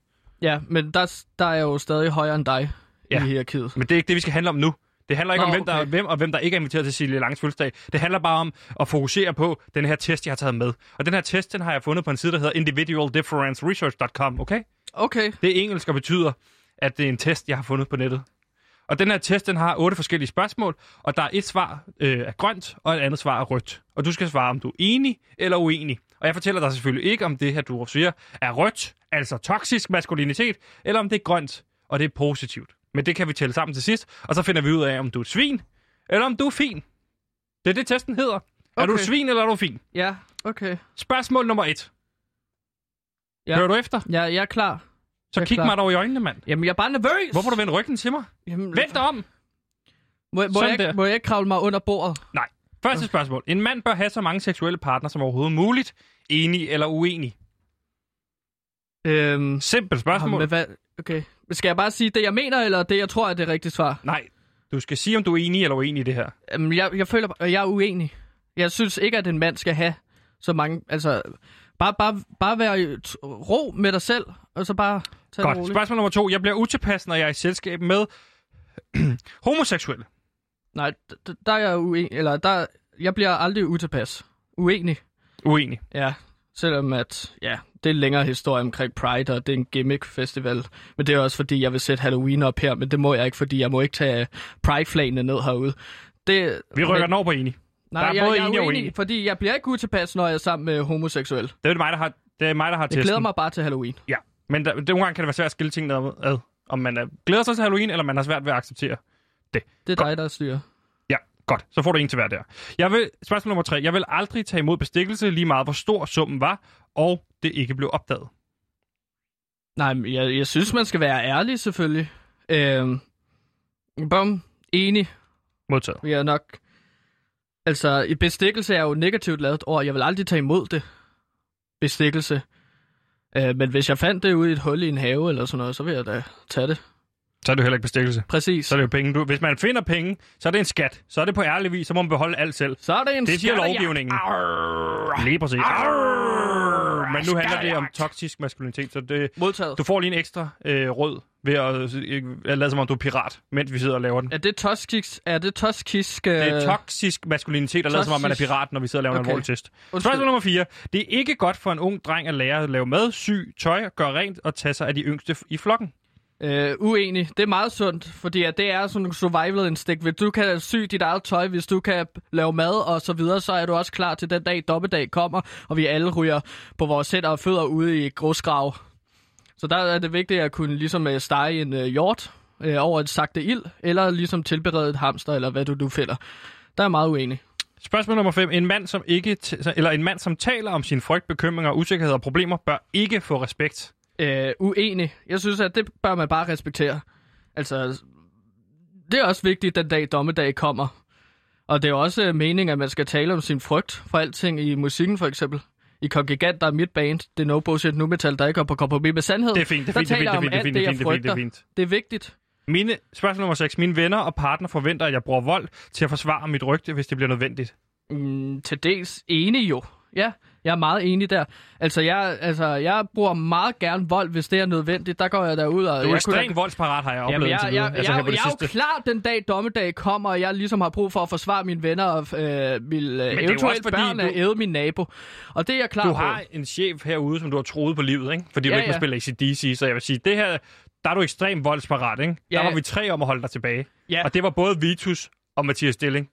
Ja, men der, der er jo stadig højere end dig Ja. i hierarkiet. Men det er ikke det, vi skal handle om nu. Det handler ikke Nå, om, hvem der, okay. hvem og hvem der ikke er inviteret til Silje Langs fødselsdag. Det handler bare om at fokusere på den her test, jeg har taget med. Og den her test, den har jeg fundet på en side, der hedder individualdifferenceresearch.com, okay? Okay. Det er engelsk og betyder, at det er en test, jeg har fundet på nettet. Og den her test, den har otte forskellige spørgsmål, og der er et svar øh, er grønt, og et andet svar er rødt. Og du skal svare, om du er enig eller uenig. Og jeg fortæller dig selvfølgelig ikke, om det her, du siger, er rødt, altså toksisk maskulinitet, eller om det er grønt, og det er positivt. Men det kan vi tælle sammen til sidst, og så finder vi ud af, om du er et svin, eller om du er fin. Det er det, testen hedder. Okay. Er du et svin, eller er du fin? Ja, okay. Spørgsmål nummer et. Ja. Hører du efter? Ja, jeg er klar. Så Jeg er kig klar. mig dog i øjnene, mand. Jamen, jeg er bare nervøs. Hvorfor du vende ryggen til mig? Jamen, Vend dig om! Må, må, Sådan jeg, ikke- der. må jeg ikke kravle mig under bordet? Nej. Første spørgsmål. En mand bør have så mange seksuelle partnere som overhovedet muligt. Enig eller uenig? Øhm, Simpelt spørgsmål. men hvad, okay. Skal jeg bare sige det, jeg mener, eller det, jeg tror er det rigtige svar? Nej. Du skal sige, om du er enig eller uenig i det her. Jamen, jeg, jeg føler, at jeg er uenig. Jeg synes ikke, at en mand skal have så mange... Altså, bare, bare, bare være ro med dig selv, og så bare tage det Godt. roligt. Spørgsmål nummer to. Jeg bliver utilpas, når jeg er i selskab med homoseksuelle. Nej, der er jeg uenig. Eller der, jeg bliver aldrig utilpas. Uenig. Uenig. Ja, selvom at, ja, det er en længere historie omkring Pride, og det er en gimmick-festival. Men det er også fordi, jeg vil sætte Halloween op her, men det må jeg ikke, fordi jeg må ikke tage Pride-flagene ned herude. Det, Vi rykker men, den over på enig. Nej, Der er jeg, både jeg er enig og uenig, uenig. fordi jeg bliver ikke utilpas, når jeg er sammen med homoseksuel. Det er mig, der har, det er mig, der har Jeg testen. glæder mig bare til Halloween. Ja. Men der, det, nogle gange kan det være svært at skille tingene ad. Om man er, glæder sig til Halloween, eller man har svært ved at acceptere. Det er Godt. dig, der styrer. Ja, godt. Så får du en til hver der. Jeg vil, spørgsmål nummer tre. Jeg vil aldrig tage imod bestikkelse, lige meget hvor stor summen var, og det ikke blev opdaget. Nej, men jeg, jeg synes, man skal være ærlig, selvfølgelig. Øhm, bum, enig. Modtaget. Vi er nok... Altså, i bestikkelse er jo negativt lavet ord. Jeg vil aldrig tage imod det. Bestikkelse. Øh, men hvis jeg fandt det ude i et hul i en have eller sådan noget, så vil jeg da tage det. Så er det jo heller ikke bestikkelse. Præcis. Så er det jo penge. Du, hvis man finder penge, så er det en skat. Så er det på ærlig vis, så må man beholde alt selv. Så er det en Det siger skattejagt. lovgivningen. Arr. Lige præcis. Arr. Men nu handler det om Skattejagt. toksisk maskulinitet, så det, Modtaget. du får lige en ekstra øh, rød ved at øh, lade som om du er pirat, mens vi sidder og laver den. Er det toskisk? Er det toskisk? Øh... Det er toksisk maskulinitet, og lade som om man er toksisk. pirat, når vi sidder og laver okay. en Okay. alvorlig test. Undskyld. Spørgsmål nummer 4. Det er ikke godt for en ung dreng at lære at lave mad, sy, tøj, gøre rent og tage sig af de yngste i flokken. Øh, uenig. Det er meget sundt, fordi at det er sådan en survival instinct. Hvis du kan sy dit eget tøj, hvis du kan lave mad og så videre, så er du også klar til den dag, dommedag kommer, og vi alle ryger på vores hænder og fødder ude i grusgrav. Så der er det vigtigt at kunne ligesom øh, stege en øh, hjort øh, over et sagte ild, eller ligesom tilberede et hamster, eller hvad du nu fælder. Der er meget uenig. Spørgsmål nummer 5. En mand, som ikke t- eller en mand, som taler om sin frygt, bekymringer, usikkerheder og problemer, bør ikke få respekt øh, uenig. Jeg synes, at det bør man bare respektere. Altså, det er også vigtigt, den dag dommedag kommer. Og det er også øh, meningen, at man skal tale om sin frygt for alting i musikken, for eksempel. I Kongigant, der er mit band, det er no bullshit nu metal, der ikke går på kompromis med sandhed. Det er fint, det er fint, det er fint, det er fint, det er fint, det er fint, det er fint. Det er vigtigt. Mine, spørgsmål nummer 6. Mine venner og partner forventer, at jeg bruger vold til at forsvare mit rygte, hvis det bliver nødvendigt. Mm, til dels enig jo. Ja, jeg er meget enig der. Altså jeg, altså, jeg bruger meget gerne vold, hvis det er nødvendigt. Der går jeg derud og... Du er ekstremt da- voldsparat, har jeg oplevet Jamen, jeg, jeg, jeg, Altså, jeg, jeg, er jo klar, den dag dommedag kommer, og jeg ligesom har brug for at forsvare mine venner og øh, vil, øh, eventuelt børn du- æde min nabo. Og det er jeg klar Du på. har en chef herude, som du har troet på livet, ikke? Fordi du Ja, ikke må ja. spille ACDC, så jeg vil sige, det her, der er du ekstremt voldsparat, ikke? Ja. Der var vi tre om at holde dig tilbage. Ja. Og det var både Vitus og Mathias Stilling.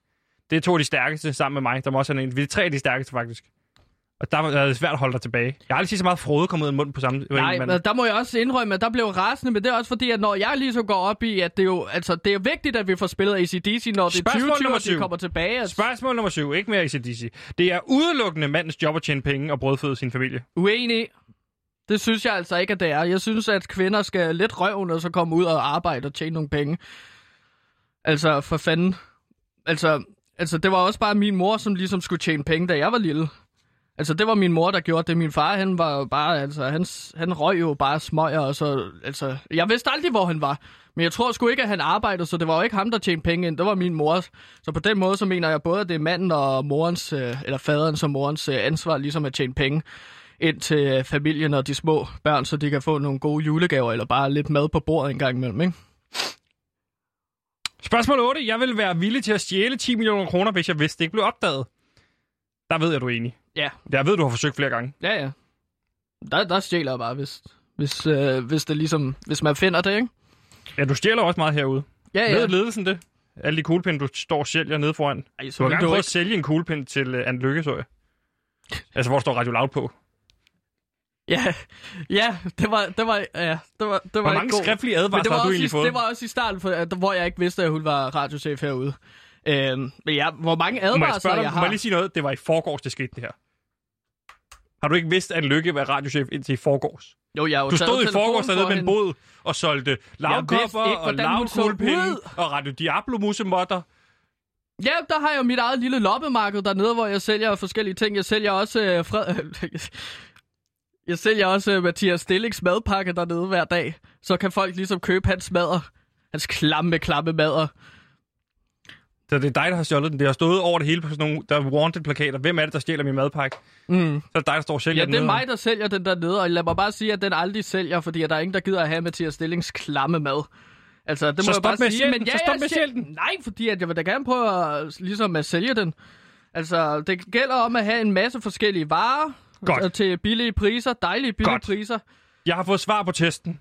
Det er to af de stærkeste sammen med mig. Der må også have en. Vi er tre af de stærkeste, faktisk. Og der var det svært at holde dig tilbage. Jeg har aldrig set så meget frode komme ud af munden på samme Nej, men der må jeg også indrømme, at der blev rasende, men det er også fordi, at når jeg lige så går op i, at det er jo, altså, det er vigtigt, at vi får spillet ACDC, når det er Spørgsmål 2020, nummer og de syv. kommer tilbage. Altså, Spørgsmål nummer syv. Ikke mere ACDC. Det er udelukkende mandens job at tjene penge og brødføde sin familie. uenig. Det synes jeg altså ikke, at det er. Jeg synes, at kvinder skal lidt røven, og så komme ud og arbejde og tjene nogle penge. Altså, for fanden. Altså, altså, det var også bare min mor, som ligesom skulle tjene penge, da jeg var lille. Altså, det var min mor, der gjorde det. Min far, han var bare, altså, han, han røg jo bare smøger, og så, altså, jeg vidste aldrig, hvor han var. Men jeg tror sgu ikke, at han arbejdede, så det var jo ikke ham, der tjente penge ind. Det var min mor. Så på den måde, så mener jeg både, at det er manden og morens, øh, eller faderens og morens øh, ansvar, ligesom at tjene penge ind til øh, familien og de små børn, så de kan få nogle gode julegaver, eller bare lidt mad på bordet en gang imellem, ikke? Spørgsmål 8. Jeg vil være villig til at stjæle 10 millioner kroner, hvis jeg vidste, det ikke blev opdaget. Der ved jeg, du er enig. Ja. Jeg ved, du har forsøgt flere gange. Ja, ja. Der, der stjæler jeg bare, hvis, hvis, øh, hvis det ligesom, hvis man finder det, ikke? Ja, du stjæler også meget herude. Ja, Ja. Ved ledelsen det? Alle de kuglepinde, du står og sælger nede foran. Ej, Du har gerne prøvet ikke... at sælge en kuglepind til uh, Anne Lykke, så jeg. Altså, hvor står Radio Loud på. Ja, ja, det var, det var, ja, det var, det var Hvor mange god. skriftlige advarsler har du egentlig i, fået? det var også i starten, for, at, hvor jeg ikke vidste, at hun var radiochef herude. Øhm, men ja, hvor mange Må jeg advarsler spørge dig, jeg må har... jeg lige sige noget? Det var i forgårs, det skete det her. Har du ikke vidst, at Lykke var radiochef indtil i forgårs? Jo, jeg Du stod i forgårs for dernede med en bod og solgte lavkopper og lavkuglepinde og Radio Diablo musemotter. Ja, der har jeg jo mit eget lille loppemarked dernede, hvor jeg sælger forskellige ting. Jeg sælger også... Øh, fred... jeg sælger også øh, Mathias Stillings madpakke dernede hver dag. Så kan folk ligesom købe hans mader. Hans klamme, klamme mader. Så det er dig, der har stjålet den. Det har stået over det hele på sådan nogle der er wanted-plakater. Hvem er det, der stjæler min madpakke? Mm. Så er det dig, der står og sælger Ja, den det er mig, der sælger den dernede, og lad mig bare sige, at den aldrig sælger, fordi at der er ingen, der gider at have Mathias Stillings klamme mad. Altså, det Så må jeg bare sige. Men ja, Så stop med sælge den. Nej, fordi at jeg vil da gerne prøve at, ligesom at sælge den. Altså, det gælder om at have en masse forskellige varer Godt. og til billige priser, dejlige billige Godt. priser. Jeg har fået svar på testen.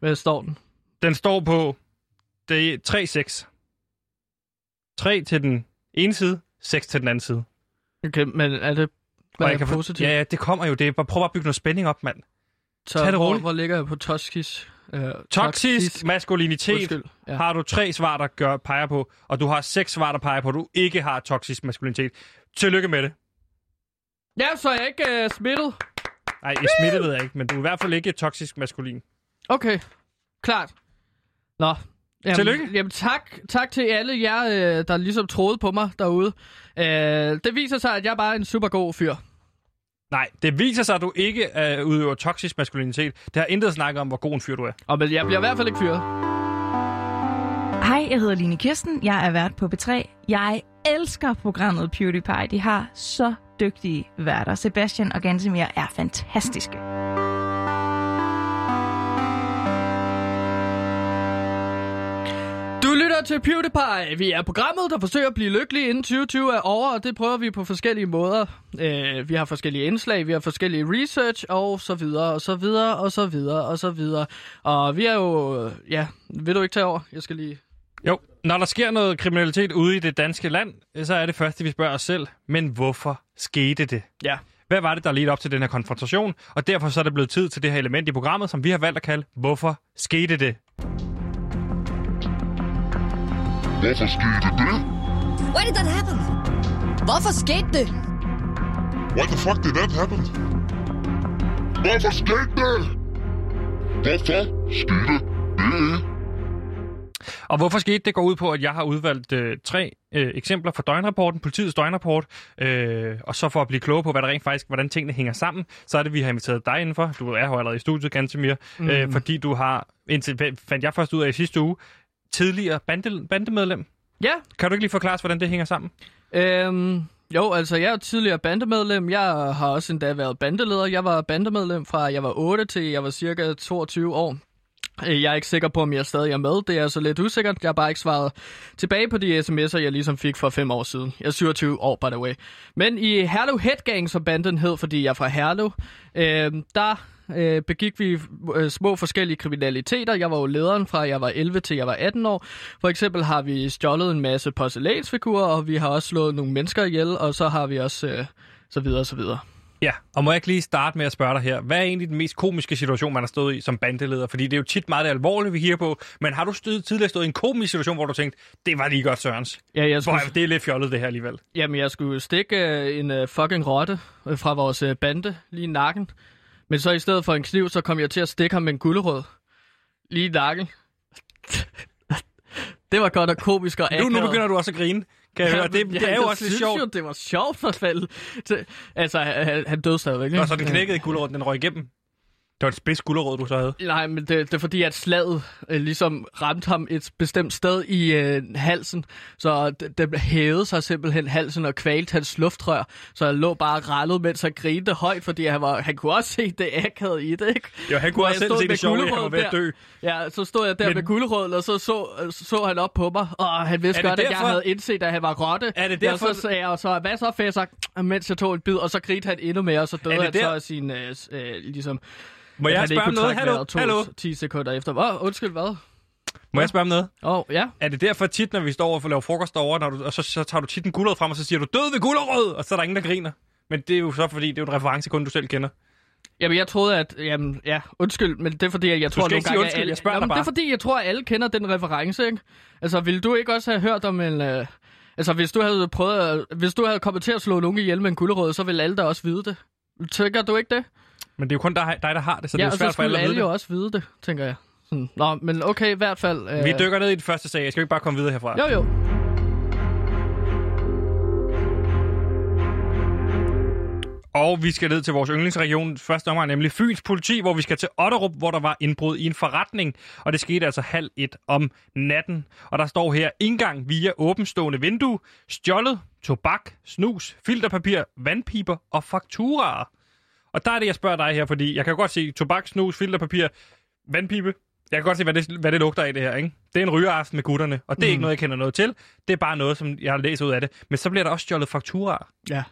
Hvad står den? Den står på det er 3-6. 3 til den ene side, 6 til den anden side. Okay, men er det hvad er kan positivt? Ja, ja, det kommer jo. Det er bare, prøv bare at bygge noget spænding op, mand. Så tag det hvor, roligt. hvor ligger jeg på Toskis? Øh, Toksisk maskulinitet Undskyld. Ja. har du tre svar, der gør, peger på, og du har seks svar, der peger på, at du ikke har toksisk maskulinitet. Tillykke med det. Ja, så er jeg ikke øh, smittet. Nej, i smitte ved jeg ikke, men du er i hvert fald ikke toksisk maskulin. Okay, klart. Nå. Jamen, Tillykke. Jamen tak, tak til alle jer, øh, der ligesom troede på mig derude. Øh, det viser sig, at jeg bare er en super god fyr. Nej, det viser sig, at du ikke uh, udøver toksisk maskulinitet. Det har intet snakket om, hvor god en fyr du er. Og men jeg bliver i hvert fald ikke fyret. Hej, jeg hedder Line Kirsten. Jeg er vært på B3. Jeg elsker programmet PewDiePie. De har så dygtige værter. Sebastian og Gansimir er fantastiske. Lytter til PewDiePie. Vi er programmet, der forsøger at blive lykkelig inden 2020 er over, og det prøver vi på forskellige måder. Øh, vi har forskellige indslag, vi har forskellige research, og så videre, og så videre, og så videre, og så videre. Og vi er jo... Ja, vil du ikke tage over? Jeg skal lige... Jo, når der sker noget kriminalitet ude i det danske land, så er det første, vi spørger os selv, men hvorfor skete det? Ja. Hvad var det, der ledte op til den her konfrontation? Og derfor så er det blevet tid til det her element i programmet, som vi har valgt at kalde, hvorfor skete det? Hvorfor skete det? Why did that happen? Hvorfor skete det? Why the fuck did that happen? Hvorfor skete det? Hvorfor skete det? Og hvorfor skete det går ud på, at jeg har udvalgt øh, tre øh, eksempler fra døgnrapporten, politiets døgnrapport, øh, og så for at blive klogere på, hvad der rent faktisk, hvordan tingene hænger sammen, så er det, vi har inviteret dig indenfor. Du er jo allerede i studiet, Gantemir, mm. øh, fordi du har, indtil fandt jeg først ud af i sidste uge, tidligere bande, bandemedlem. Ja, Kan du ikke lige forklare os, hvordan det hænger sammen? Øhm, jo, altså jeg er tidligere bandemedlem. Jeg har også endda været bandeleder. Jeg var bandemedlem fra jeg var 8 til jeg var cirka 22 år. Øh, Jeg er ikke sikker på, om jeg stadig er med. Det er så lidt usikkert. Jeg har bare ikke svaret tilbage på de sms'er, jeg ligesom fik for fem år siden. Jeg er 27 år, by the way. Men i Herlev Headgang, som banden hed, fordi jeg er fra Herlev, øh, der øh, begik vi øh, små forskellige kriminaliteter. Jeg var jo lederen fra jeg var 11 til jeg var 18 år. For eksempel har vi stjålet en masse porcelænsfigurer, og vi har også slået nogle mennesker ihjel, og så har vi også øh, så videre, så videre. Ja, og må jeg ikke lige starte med at spørge dig her. Hvad er egentlig den mest komiske situation, man har stået i som bandeleder? Fordi det er jo tit meget det alvorlige, vi kigger på. Men har du stød, tidligere stået i en komisk situation, hvor du tænkte, det var lige godt, Sørens? Ja, jeg Hvor skulle, det er lidt fjollet, det her alligevel. Jamen, jeg skulle stikke øh, en øh, fucking rotte øh, fra vores bande lige i nakken. Men så i stedet for en kniv, så kom jeg til at stikke ham med en gulderød. Lige i nakken. det var godt og komisk og Nu, nu akavet. begynder du også at grine. Kan jeg høre? Det, det er jo også lidt sjovt. Jo, det var sjovt for fald. Altså, han, han døde stadigvæk, ikke? Og så det knækkede i gulerod, den røg igennem. Det var et spids gulerod, du så havde. Nej, men det, det er fordi, at slaget øh, ligesom ramte ham et bestemt sted i øh, halsen. Så det, det hævede sig simpelthen halsen og kvalte hans luftrør. Så han lå bare rallet, mens han grinte højt, fordi han, var, han kunne også se det akavet i det, ikke? Jo, han kunne også selv se det sjove, han var ved at dø. Ja, så stod jeg der Men- med gulerøden, og så så, så han op på mig. Og han vidste godt, at jeg derfor- havde indset, at han var rotte. Er det derfor- Og så sagde jeg, og så, hvad så, fæsser? Mens jeg tog et bid, og så grinte han endnu mere, og så døde han der- så af sin, øh, øh, ligesom... Må at jeg spørge om noget? Hallo? to- Hallo? 10 sekunder efter. Åh, undskyld, hvad? Må jeg spørge om noget? Åh, oh, ja. Er det derfor tit, når vi står og får lavet frokost derovre, når du, og så, så tager du tit en gulerod frem, og så siger du, død ved gulerod, og så er der ingen, der griner. Men det er jo så, fordi det er jo et reference, kun du selv kender. Jamen, jeg troede, at... Jamen, ja, undskyld, men det er fordi, at jeg tror nogle gange, undskyld, at alle... jeg spørger Jamen, det bare. er fordi, jeg tror, at alle kender den reference, ikke? Altså, ville du ikke også have hørt om en... Øh... Altså, hvis du havde prøvet... At... Hvis du havde kommet til at slå nogen ihjel med en gulerod, så ville alle da også vide det. Tænker du ikke det? Men det er jo kun dig, dig der har det, så ja, det er jo svært for alle alle jo også vide det, tænker jeg. Sådan. Nå, men okay, i hvert fald... Øh... Vi dykker ned i den første sag. Jeg skal jo ikke bare komme videre herfra. Jo, jo. Og vi skal ned til vores yndlingsregion første omgang, nemlig Fyns politi, hvor vi skal til Otterup, hvor der var indbrud i en forretning. Og det skete altså halv et om natten. Og der står her indgang via åbenstående vindue, stjålet, tobak, snus, filterpapir, vandpiber og fakturaer. Og der er det, jeg spørger dig her, fordi jeg kan godt se tobak, snus, filterpapir, vandpibe. Jeg kan godt se, hvad det, hvad det lugter af det her, ikke? Det er en rygeaften med gutterne, og det er mm. ikke noget, jeg kender noget til. Det er bare noget, som jeg har læst ud af det. Men så bliver der også stjålet fakturaer. Ja.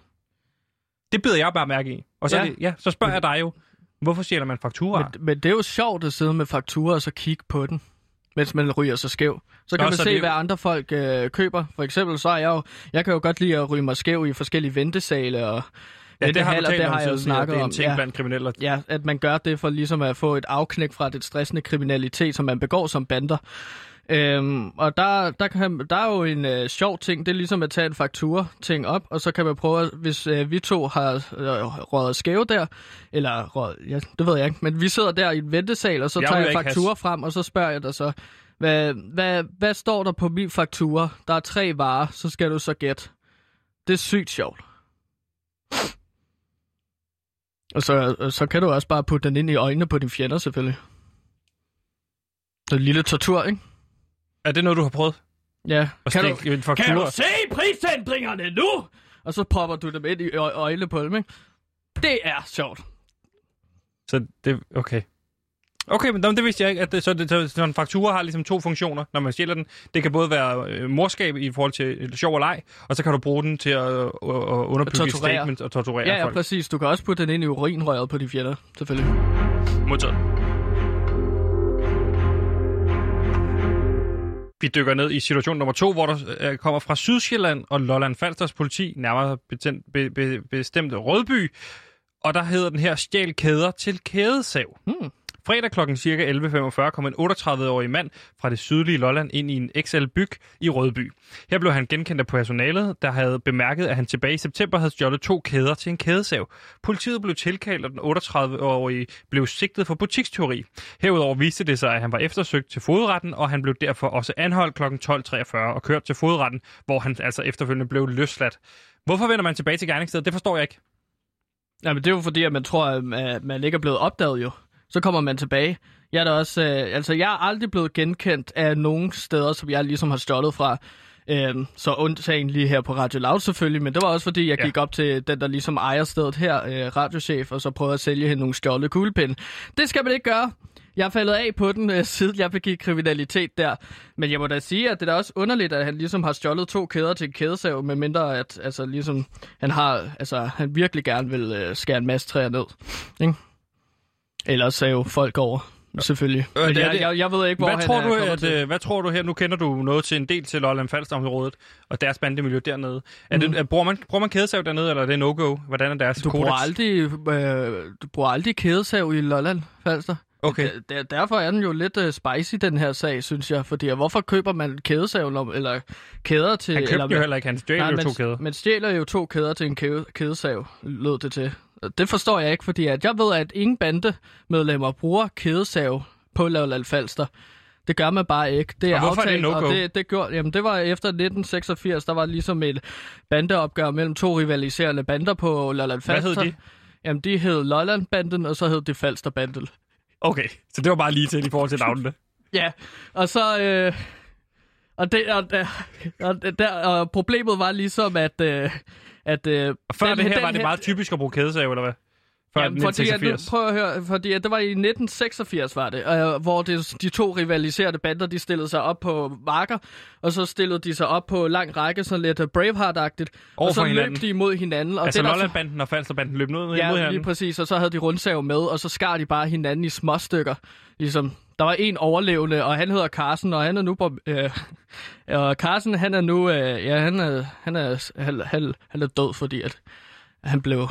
Det bider jeg bare mærke i. Og så, Ja. Det, ja, så spørger jeg dig jo, hvorfor stjæler man fakturer? Men, men det er jo sjovt at sidde med fakturer og så kigge på den, mens man ryger sig skæv. Så kan Nå, man så se, det hvad andre folk øh, køber. For eksempel så er jeg jo... Jeg kan jo godt lide at ryge mig skæv i forskellige ventesale og... ja, det har du talt det om har jeg jo snakket det er en om. ting ja. blandt kriminelle. Ja, at man gør det for ligesom at få et afknæk fra det stressende kriminalitet, som man begår som bander. Øhm, og der, der, kan, der er jo en øh, sjov ting, det er ligesom at tage en faktura-ting op, og så kan man prøve, at- hvis øh, vi to har øh, røget skæve der, eller røget, ja, det ved jeg ikke, men vi sidder der i en ventesal, og så Jeg tager jeg faktura frem, og så spørger jeg dig så, hvad, hvad, hvad står der på min faktura? Der er tre varer, så skal du så gætte. Det er sygt sjovt. Og så, og så kan du også bare putte den ind i øjnene på dine fjender, selvfølgelig. Det er en lille tortur, ikke? Er det noget, du har prøvet? Ja. At Kan du, en faktura? kan du se prisændringerne nu? Og så popper du dem ind i øj- øjnene på dem, ikke? Det er sjovt. Så det, okay. Okay, men det vidste jeg ikke. At det, så, det, så, en faktura har ligesom to funktioner, når man stjæler den. Det kan både være øh, morskab i forhold til øh, sjov og leg, og så kan du bruge den til at, øh, at underbygge et statement og torturere Ja, ja, folk. præcis. Du kan også putte den ind i urinrøret på de fjender, selvfølgelig. Modtaget. Vi dykker ned i situation nummer to, hvor der øh, kommer fra Sydsjælland og Lolland Falsters politi, nærmere betændt, be, be, bestemt Rødby. Og der hedder den her stjæl kæder til kædesav. Hmm. Fredag klokken cirka 11.45 kom en 38-årig mand fra det sydlige Lolland ind i en XL-byg i Rødby. Her blev han genkendt af personalet, der havde bemærket, at han tilbage i september havde stjålet to kæder til en kædesav. Politiet blev tilkaldt, og den 38-årige blev sigtet for butiksteori. Herudover viste det sig, at han var eftersøgt til fodretten, og han blev derfor også anholdt kl. 12.43 og kørt til fodretten, hvor han altså efterfølgende blev løsladt. Hvorfor vender man tilbage til gerningsstedet? Det forstår jeg ikke. Ja, men det er jo fordi, at man tror, at man- man ikke er blevet opdaget jo. Så kommer man tilbage. Jeg er da også, øh, altså jeg er aldrig blevet genkendt af nogen steder, som jeg ligesom har stjålet fra. Øhm, så undtagen lige her på Radio Loud selvfølgelig, men det var også fordi, jeg Ja. gik op til den, der ligesom ejer stedet her, øh, radiochef, og så prøvede at sælge hende nogle stjålne kuglepinde. Det skal man ikke gøre. Jeg er faldet af på den, øh, siden jeg begik kriminalitet der. Men jeg må da sige, at det er da også underligt, at han ligesom har stjålet to kæder til en kædesav, med mindre at altså, ligesom, han, har, altså, han virkelig gerne vil øh, skære en masse træer ned. Ikke? Ellers save folk over, selvfølgelig. Øh, Men det, er, det- jeg, jeg ved ikke, hvor Hvad han tror, er du, at, til. øh, hvad tror du her? Nu kender du noget til en del til Lolland Falster-området og deres bandemiljø dernede. Er det, er, bruger, man, bruger man kædesav dernede, eller er det no-go? Hvordan er deres Du bruger, kodex? aldrig, øh, du bruger aldrig kædesav i Lolland, Falster. Okay. Der, der, derfor er den jo lidt uh, spicy, den her sag, synes jeg. Fordi hvorfor køber man kædesav, eller kæder til... Han købte eller, jo heller ikke, han stjal jo man, to kæder. man stjæler jo to kæder til en kæde, kædesav, lød det til. Det forstår jeg ikke, fordi at jeg ved, at ingen bandemedlemmer bruger kædesav på Lolland Falster. Det gør man bare ikke. Det er Og hvorfor er det aftalt, no-go? og det, det, gjorde, jamen, det var efter 1986, der var ligesom et bandeopgør mellem to rivaliserende bander på Lolland Hvad Falster. hed de? Jamen, de hed Lolland-banden, og så hed det Falster-banden. Okay, så det var bare lige til i forhold til navnene. Ja, og så... Øh, og, det, og, der, og, der, og problemet var ligesom, at... Øh, at øh, Og før den- det her den var det meget typisk at bruge kædesav, eller hvad? Før Jamen, fordi, at, nu, 1986. prøv at høre, fordi at det var i 1986, var det, øh, hvor det, de to rivaliserede bander, de stillede sig op på marker, og så stillede de sig op på lang række, sådan lidt øh, Braveheart-agtigt, og så for løb hinanden. de imod hinanden. Og Altså Lollandbanden og Falsterbanden løb ned Ja, hinanden. lige præcis, og så havde de rundsav med, og så skar de bare hinanden i små stykker. Ligesom, der var en overlevende, og han hedder Carsten, og han er nu på... Øh, og Carsten, han er nu... Øh, ja, han er, han, er, han, han, han er død, fordi at han blev...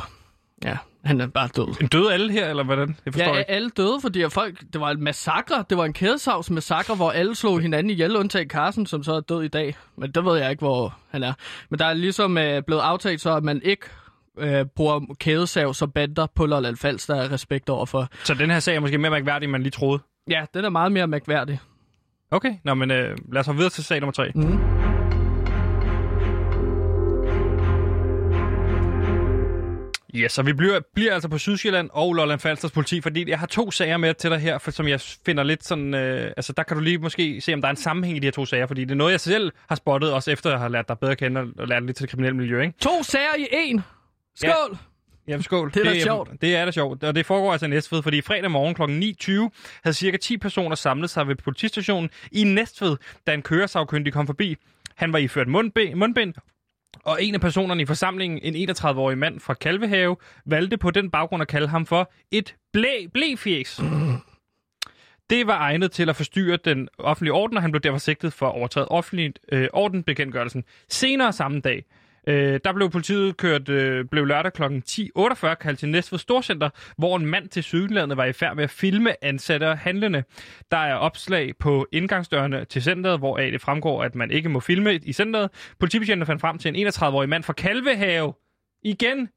Ja, han er bare død. Døde alle her, eller hvordan? Jeg forstår Ja, ikke. alle døde, fordi folk, det var en massakre. Det var en kædesavs massakre, hvor alle slog hinanden ihjel, undtagen Carsten, som så er død i dag. Men det ved jeg ikke, hvor han er. Men der er ligesom øh, blevet aftalt så, at man ikke øh, bruger kædesav som bander på Lolland Fals, der er respekt overfor. Så den her sag er måske mere mærkværdig, end man lige troede. Ja, den er meget mere mærkværdig. Okay, nå, men øh, lad os hoppe videre til sag nummer tre. Mhm. Ja, så vi bliver, bliver altså på Sydsjælland og Lolland Falsters politi, fordi jeg har to sager med til dig her, for, som jeg finder lidt sådan... Øh, altså, der kan du lige måske se, om der er en sammenhæng i de her to sager, fordi det er noget, jeg selv har spottet, også efter at have lært dig bedre at kende og- og lært lidt til det kriminelle miljø, ikke? To sager i en! Skål! Ja. Jamen, skål. Det er da sjovt. Det er da sjovt, og det foregår altså i Næstved, fordi fredag morgen kl. 9.20 havde cirka 10 personer samlet sig ved politistationen i Næstved, da en køresagkyndig kom forbi. Han var iført mundbind, mundbind og en af personerne i forsamlingen, en 31-årig mand fra Kalvehave, valgte på den baggrund at kalde ham for et blæ, blæfjæs. Det var egnet til at forstyrre den offentlige orden, og han blev derfor sigtet for at overtræde offentlig øh, ordenbekendtgørelsen. Senere samme dag, øh, der blev politiet kørt, øh, blev lørdag kl. 10.48 kaldt til Næstved Storcenter, hvor en mand til Sydlandet var i færd med at filme ansatte og handlende. Der er opslag på indgangsdørene til centret, hvor det fremgår, at man ikke må filme i centret. Politibetjentene fandt frem til en 31-årig mand fra Kalvehave. Igen,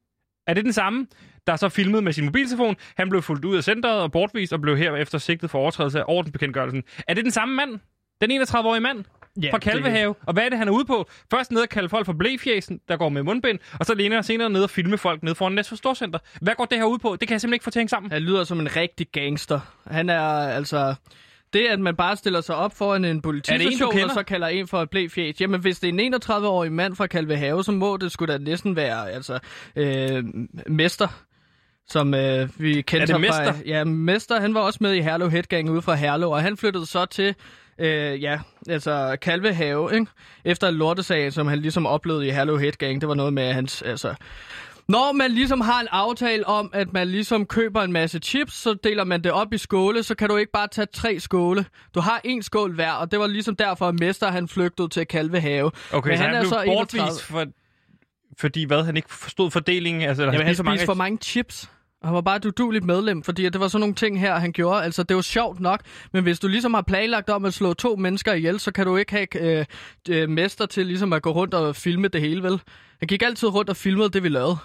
er det den samme? Der så filmet med sin mobiltelefon. Han blev fulgt ud af centret og bortvist og blev herefter sigtet for overtrædelse af ordensbekendtgørelsen. Er det den samme mand? Den 31-årige mand? Ja, fra Kalvehave. Og hvad er det, han er ude på? Først ned at kalde folk for blæfjæsen, der går med mundbind, og så læner senere ned og filme folk ned foran Næstved Storcenter. Hvad går det her ud på? Det kan jeg simpelthen ikke få til at hænge sammen. Han lyder som en rigtig gangster. Han er altså... Det, at man bare stiller sig op foran en det en, politistation, og så kalder en for et blæfjæs. Jamen, hvis det er en 31-årig mand fra Kalvehave, så må det skulle da næsten være, altså, øh, mester, som øh, vi kendte Er det ham Mester? Fra, ja, Mester, han var også med i Herlev Headgang ude fra Herlev, og han flyttede så til, øh, ja, altså Kalvehave, ikke? Efter en lortesag, som han ligesom oplevede i Herlev Headgang. Det var noget med hans, altså, når man ligesom har en aftale om, at man ligesom køber en masse chips, så deler man det op i skåle, så kan du ikke bare tage tre skåle. Du har en skål hver, og det var ligesom derfor, at Mester han flygtede til Kalvehave. Okay, Men så han han, er blev så 31. bortvist, for, fordi hvad, han ikke forstod fordelingen? Altså, Jamen, han spiste spiste for mange chips. Han var bare et uduligt medlem, fordi det var sådan nogle ting her, han gjorde. Altså, det var sjovt nok, men hvis du ligesom har planlagt om at slå to mennesker ihjel, så kan du ikke have øh, øh, mester til ligesom at gå rundt og filme det hele, vel? Han gik altid rundt og filmede det, vi lavede.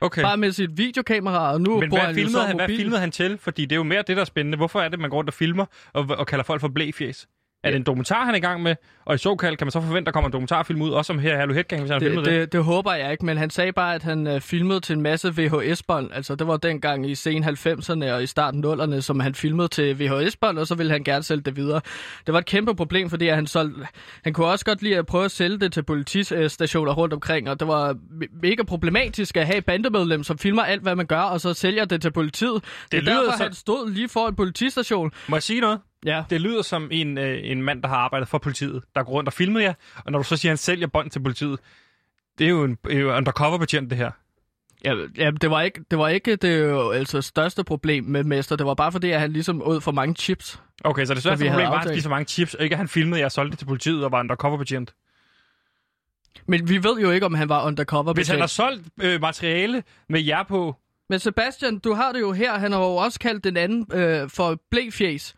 Okay. Bare med sit videokamera, og nu Men bruger hvad han filmede, han, hvad mobil. filmede han til? Fordi det er jo mere det, der er spændende. Hvorfor er det, man går rundt og filmer og, og kalder folk for blæfjes? Er det en dokumentar, han er i gang med? Og i såkald kan man så forvente, at der kommer en dokumentarfilm ud, også om her Hallo Headgang, hvis han Det, det. det, det håber jeg ikke, men han sagde bare, at han øh, filmede til en masse VHS-bånd. Altså, det var dengang i sen 90'erne og i starten 0'erne, som han filmede til VHS-bånd, og så ville han gerne sælge det videre. Det var et kæmpe problem, fordi han, solgte, han kunne også godt lide at prøve at sælge det til politistationer rundt omkring, og det var me- mega problematisk at have bandemedlem, som filmer alt, hvad man gør, og så sælger det til politiet. Det, det er derfor, så- han stod lige for en politistation. Må jeg sige noget? Ja. Det lyder som en, øh, en mand, der har arbejdet for politiet, der går rundt og filmer jer. Og når du så siger, at han sælger bånd til politiet, det er jo en er jo undercover-betjent, det her. Ja, ja det var ikke det, var ikke det jo, altså, største problem med Mester. Det var bare fordi, at han ligesom ud for mange chips. Okay, så det største problem var, at han spiste så mange chips, og ikke at han filmede jer og solgte det til politiet og var undercover-betjent. Men vi ved jo ikke, om han var undercover Hvis han har solgt øh, materiale med jer på, Men Sebastian, du har det jo her. Han har jo også kaldt den anden øh, for blæfjes.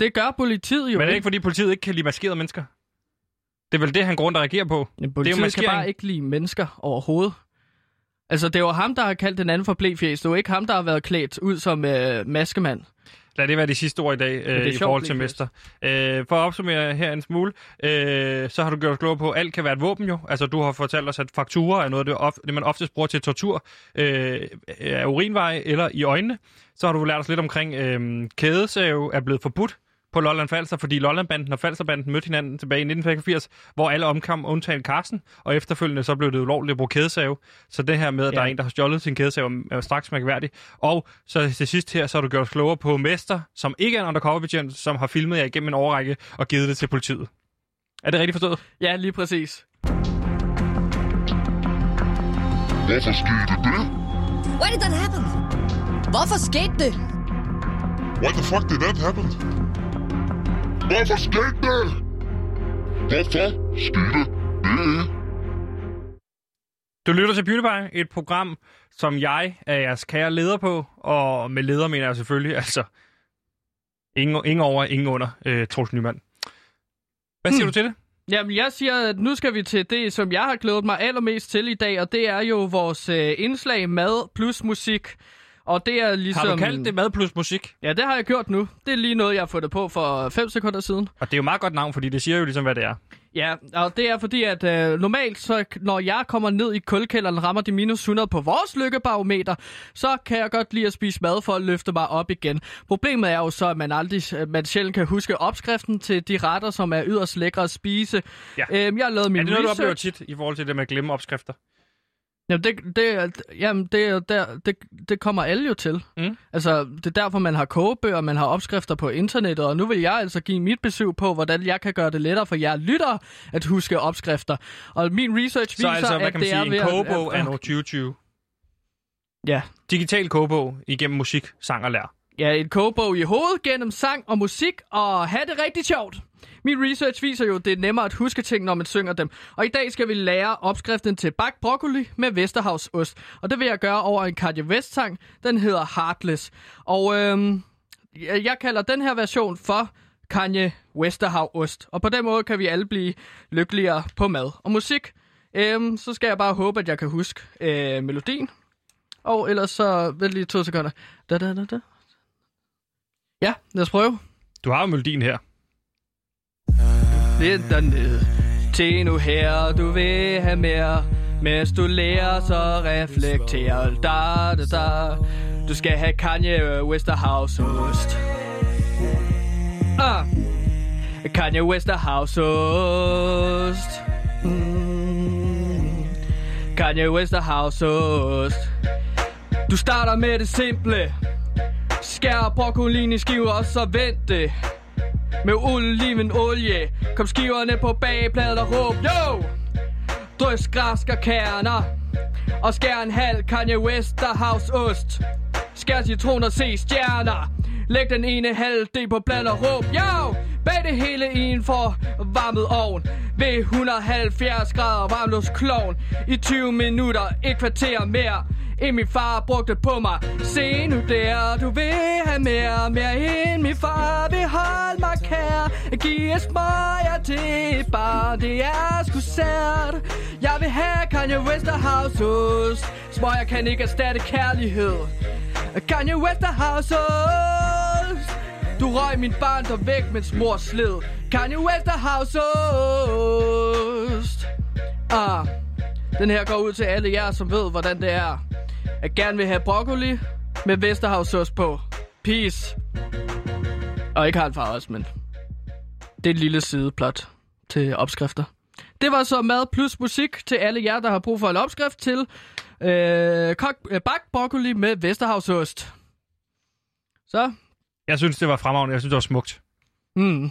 Det gør politiet jo men er det ikke, fordi politiet ikke kan lide maskerede mennesker? Det er vel det, han går rundt og reagerer på. Men politiet kan maskering. bare ikke lide mennesker overhovedet. Altså, det var ham, der har kaldt den anden for blæfjes. Det var ikke ham, der har været klædt ud som øh, maskemand. Lad det være de sidste ord i dag er øh, i sjovt, forhold til. Mester. Øh, for at opsummere her en smule, øh, så har du gjort os klogere på, at alt kan være et våben jo. Altså du har fortalt os, at frakturer er noget det, of, det man oftest bruger til tortur øh, af urinveje eller i øjnene. Så har du lært os lidt omkring, øh, kædesave er blevet forbudt på Lolland Falster, fordi Lollandbanden og Falsterbanden mødte hinanden tilbage i 1985, hvor alle omkom undtagen Carsten, og efterfølgende så blev det ulovligt at bruge kædesave. Så det her med, at ja. der er en, der har stjålet sin kædesave, er straks mærkværdigt. Og så til sidst her, så har du gjort os klogere på Mester, som ikke er en undercover-betjent, som har filmet jer igennem en overrække og givet det til politiet. Er det rigtigt forstået? Ja, lige præcis. Hvorfor skete det? Why did that happen? Hvorfor skete det? Why the fuck did that happen? Hvorfor skete det? Hvorfor skete det? Du lytter til PewDiePie, et program, som jeg er jeres kære leder på, og med leder mener jeg selvfølgelig, altså, ingen, ingen over, ingen under, øh, Troels Nyman. Hvad siger Hmm. du til det? Jamen, jeg siger, at nu skal vi til det, som jeg har glædet mig allermest til i dag, og det er jo vores øh, indslag mad plus musik. Og det er ligesom... Har du kaldt det mad plus musik? Ja, det har jeg gjort nu. Det er lige noget, jeg har fået det på for 5 sekunder siden. Og det er jo et meget godt navn, fordi det siger jo ligesom, hvad det er. Ja, og det er fordi, at øh, normalt, så, når jeg kommer ned i kulkælderen rammer de minus 100 på vores lykkebarometer, så kan jeg godt lide at spise mad for at løfte mig op igen. Problemet er jo så, at man, aldrig, at man sjældent kan huske opskriften til de retter, som er yderst lækre at spise. Ja. Øhm, jeg har lavet min Er det noget, du oplever research. tit i forhold til det med at glemme opskrifter? Jamen, det, det, er- jamen det, er der, det, det kommer alle jo til. Mm. Altså, det er derfor, man har kogebøger, man har opskrifter på internettet, og nu vil jeg altså give mit besøg på, hvordan jeg kan gøre det lettere for jer lyttere at huske opskrifter. Og min research Så viser, altså, hvad at kan man det er sige, ved en kogebog at- er nu 2020. Ja. Digital kogebog igennem musik, sang og lær. Ja, en kogebog i hovedet gennem sang og musik, og have det rigtig sjovt. Min research viser jo, at det er nemmere at huske ting, når man synger dem. Og i dag skal vi lære opskriften til bagt broccoli med Vesterhavsost. Og det vil jeg gøre over en Kanye West-sang. Den hedder Heartless. Og øhm, jeg jeg kalder den her version for Kanye Westerhavost. Og på den måde kan vi alle blive lykkeligere på mad og musik. Øhm, så skal jeg bare håbe, at jeg kan huske øh, melodien. Og ellers så... Vent lige to sekunder. Da, da, da, da. Ja, lad os prøve. Du har jo melodien her. Lidt dernede. Til nu her, du vil have mere. Mens du lærer, så reflekterer. Da, da, da. Du skal have Kanye Westerhouse ost. Ah. Kanye Westerhouse ost. Mm. Kanye Westerhouse ost. Du starter med det simple. Skær broccolin i skiver, og så vent det med olivenolie. Kom skiverne på bagepladen og råb, yo! Drys græsk og kerner. Og skær en halv Kanye Westerhouse ost. Skær citron og se stjerner. Læg den ene halvdel på bland og råb, yo! Bag det hele i en forvarmet ovn. Ved 170 grader varmlufts klovn. I 20 minutter, et kvarter mere end min far brugte på mig. Se nu der, du vil have mere, mere end min far vil holde mig kær. Giv smøger til et bare, det er sgu sært. Jeg vil have Kanye West og Houseost. Smøger kan ikke erstatte kærlighed. Kanye West og Du røg min barndom væk, mens mor sled. Kanye West og Ah, den her går ud til alle jer, som ved, hvordan det er. Jeg gerne vil have broccoli med Vesterhavsås på. Peace. Og ikke halvfar også, men det er et lille sideplot til opskrifter. Det var så mad plus musik til alle jer, der har brug for en opskrift til øh, kok, øh, bagt broccoli med Vesterhavsost. Så, Jeg synes, det var fremragende. Jeg synes, det var smukt. mm.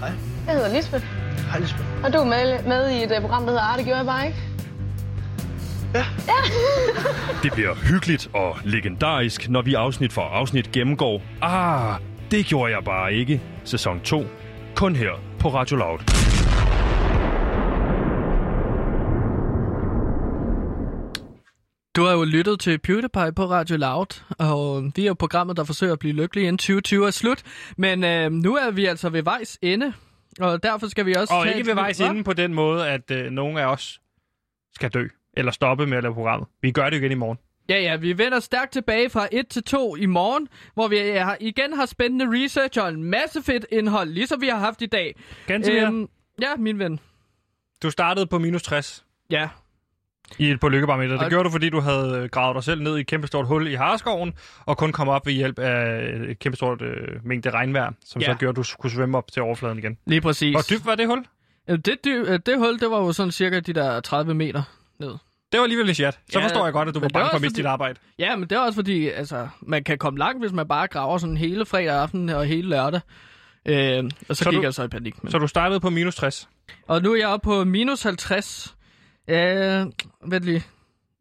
Hej. Jeg hedder Lisbeth, Hej, Lisbeth. og du er med, med i et uh, program, der hedder Arte, gjorde jeg bare ikke? Det bliver hyggeligt og legendarisk, når vi afsnit for afsnit gennemgår Ah, det gjorde jeg bare ikke. Sæson 2. Kun her på Radio Loud. Du har jo lyttet til PewDiePie på Radio Loud, og vi er jo programmet, der forsøger at blive lykkelige inden 2020 er slut. Men øh, nu er vi altså ved vejs ende, og derfor skal vi også... Og ikke ved vejs inde på den måde, at øh, nogen af os skal dø. Eller stoppe med at lave programmet. Vi gør det igen i morgen. Ja, ja, vi vender stærkt tilbage fra 1 til 2 i morgen, hvor vi øh, har, igen har spændende research og en masse fedt indhold, ligesom vi har haft i dag. Ganske øhm, ja, min ven. Du startede på minus 60 Ja, i et på lykkebarometer. Det Og- gjorde du, fordi du havde øh, gravet dig selv ned i et kæmpestort hul i Harskoven, og kun kom op ved hjælp af et kæmpestort øh, mængde regnvejr, som Ja. så gjorde, at du kunne svømme op til overfladen igen. lige præcis. Hvor dybt var det hul? Øh, Det, dy- øh, det hul, det var jo sådan cirka de der 30 meter ned. Det var alligevel en chat. Så Ja, forstår jeg godt, at du var det bange for at miste dit arbejde. Ja, men det er også fordi, altså, man kan komme langt, hvis man bare graver sådan hele fredag aften og hele lørdag. Øh, og så, Så gik du- jeg så i panik. Men... Så du startede på minus 60. Og nu er jeg oppe på minus 50. Øh, vent lige.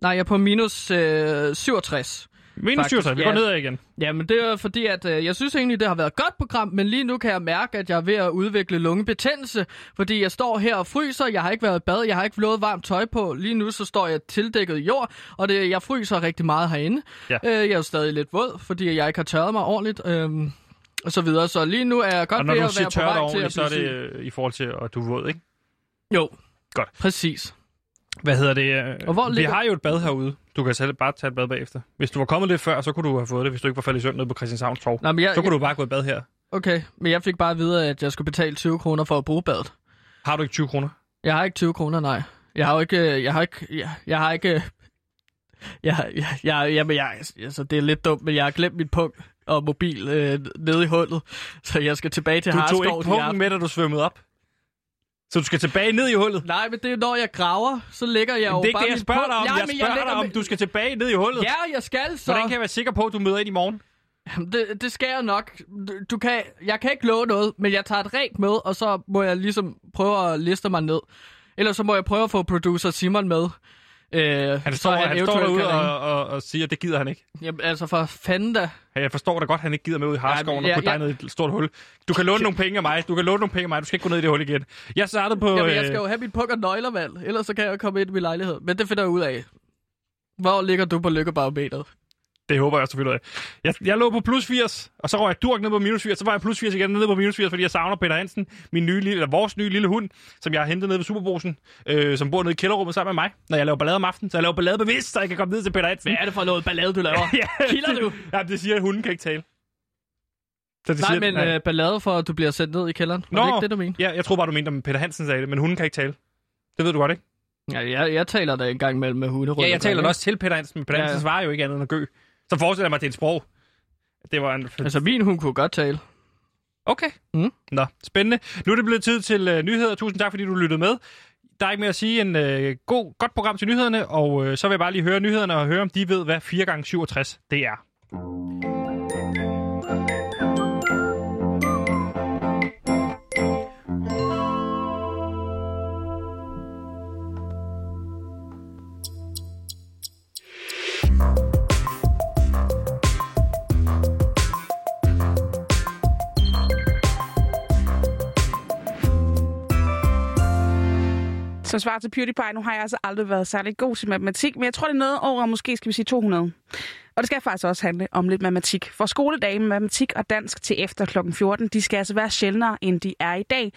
Nej, jeg er på minus øh, 67. Minus Faktisk, 67. Vi ja. går nedad igen. Jamen, det er fordi, at øh, jeg synes egentlig, det har været et godt program, men lige nu kan jeg mærke, at jeg er ved at udvikle lungebetændelse, fordi jeg står her og fryser, jeg har ikke været i bad, jeg har ikke noget varmt tøj på. Lige nu så står jeg tildækket i jord, og det, jeg fryser rigtig meget herinde. Ja. Øh, jeg er jo stadig lidt våd, fordi jeg ikke har tørret mig ordentligt. Øh, og så videre. Så lige nu er jeg godt ved at være på vej til at så er blive det øh, i forhold til, at du er våd, ikke? Jo. Godt. Præcis. Hvad hedder det? øh, Og hvor vi ligger- har jo et bad herude. Du kan selv bare tage et bad bagefter. Hvis du var kommet lidt før, så kunne du have fået det, hvis du ikke var faldet i søvn nede på Christianshavns Torv. Nå, men jeg, Så kunne du bare gå i bad her. Okay, men jeg fik bare at vide, at jeg skulle betale 20 kroner for at bruge badet. Har du ikke 20 kroner? Jeg har ikke 20 kroner, nej. Jeg har jo ikke... øh, Jeg har ikke... Jeg, jeg har ikke... Jeg, jeg, jeg, jamen, jeg, altså, det er lidt dumt, men jeg har glemt min punkt og mobil øh, nede i hullet. Så jeg skal tilbage til Du tog Harskov ikke punkten med, da du svømmede op. Så du skal tilbage ned i hullet. Nej, men det er når jeg graver, så lægger jeg jo det er bare ikke det, jeg min spørger punkt- dig om. Ja, jeg men spørger lægger dig om, du skal tilbage ned i hullet. Ja, jeg skal så. Hvordan kan jeg være sikker på, at du møder ind i morgen? Jamen, Det, det skal jeg nok. Du, kan, jeg kan ikke love noget, men jeg tager et rent med, og så må jeg ligesom prøve at liste mig ned. Ellers så må jeg prøve at få producer Simon med. Øh, Han står, han står eventuelt derude og, og, og siger, at det gider han ikke. Jamen, altså for fanden da. Ja, Jeg forstår da godt, at han ikke gider med ud i Harskoven Ja, og putte ja, dig ned i et stort hul. Du kan låne nogle penge af mig. Du kan låne nogle penge af mig. Du skal ikke gå ned i det hul igen. Jeg startede på... Jamen, jeg øh, skal jo have mit puk og nøgler, valg. Ellers så kan jeg jo komme ind i min lejlighed. Men det finder jeg ud af. Hvor ligger du på lykkebarometeret? Det håber jeg selvfølgelig. Jeg, jeg lå på plus 80, og så røg jeg durk ned på minus 80, så var jeg plus 80 igen ned på minus 80, fordi jeg savner Peter Hansen, min nye eller vores nye lille hund, som jeg har hentet ned ved Superbrusen, øh, som bor nede i kælderrummet sammen med mig, når jeg laver ballade om aftenen. Så jeg laver ballade bevidst, så jeg kan komme ned til Peter Hansen. Hvad er det for noget ballade, du laver? ja, Kilder du? Ja, det siger, at hunden kan ikke tale. Så det Nej, siger, men øh, ballade for, at du bliver sendt ned i kælderen. Var Nå, det ikke det, du mente? Ja, jeg tror bare, du mente, om Peter Hansen sagde det, men hunden kan ikke tale. Det ved du godt, ikke? Ja, jeg, jeg taler da en gang mellem med hunde Ja, jeg taler da også til Peter Hansen, men Peter Ja, Hansen svarer jo ikke andet end at gø. Så forestiller jeg mig, at det er et sprog. Det var en... Altså, min hund kunne godt tale. Okay. Mm. Nå, spændende. Nu er det blevet tid til øh, nyheder. Tusind tak, fordi du lyttede med. Der er ikke mere at sige en øh, god, godt program til nyhederne, og øh, så vil jeg bare lige høre nyhederne og høre, om de ved, hvad 4 gange 67 det er. Som svar til PewDiePie, nu har jeg altså aldrig været særlig god til matematik, men jeg tror, det er noget over, måske skal vi sige 200. Og det skal faktisk også handle om lidt matematik. For skoledage med matematik og dansk til efter kl. 14, de skal altså være sjældnere, end de er i dag.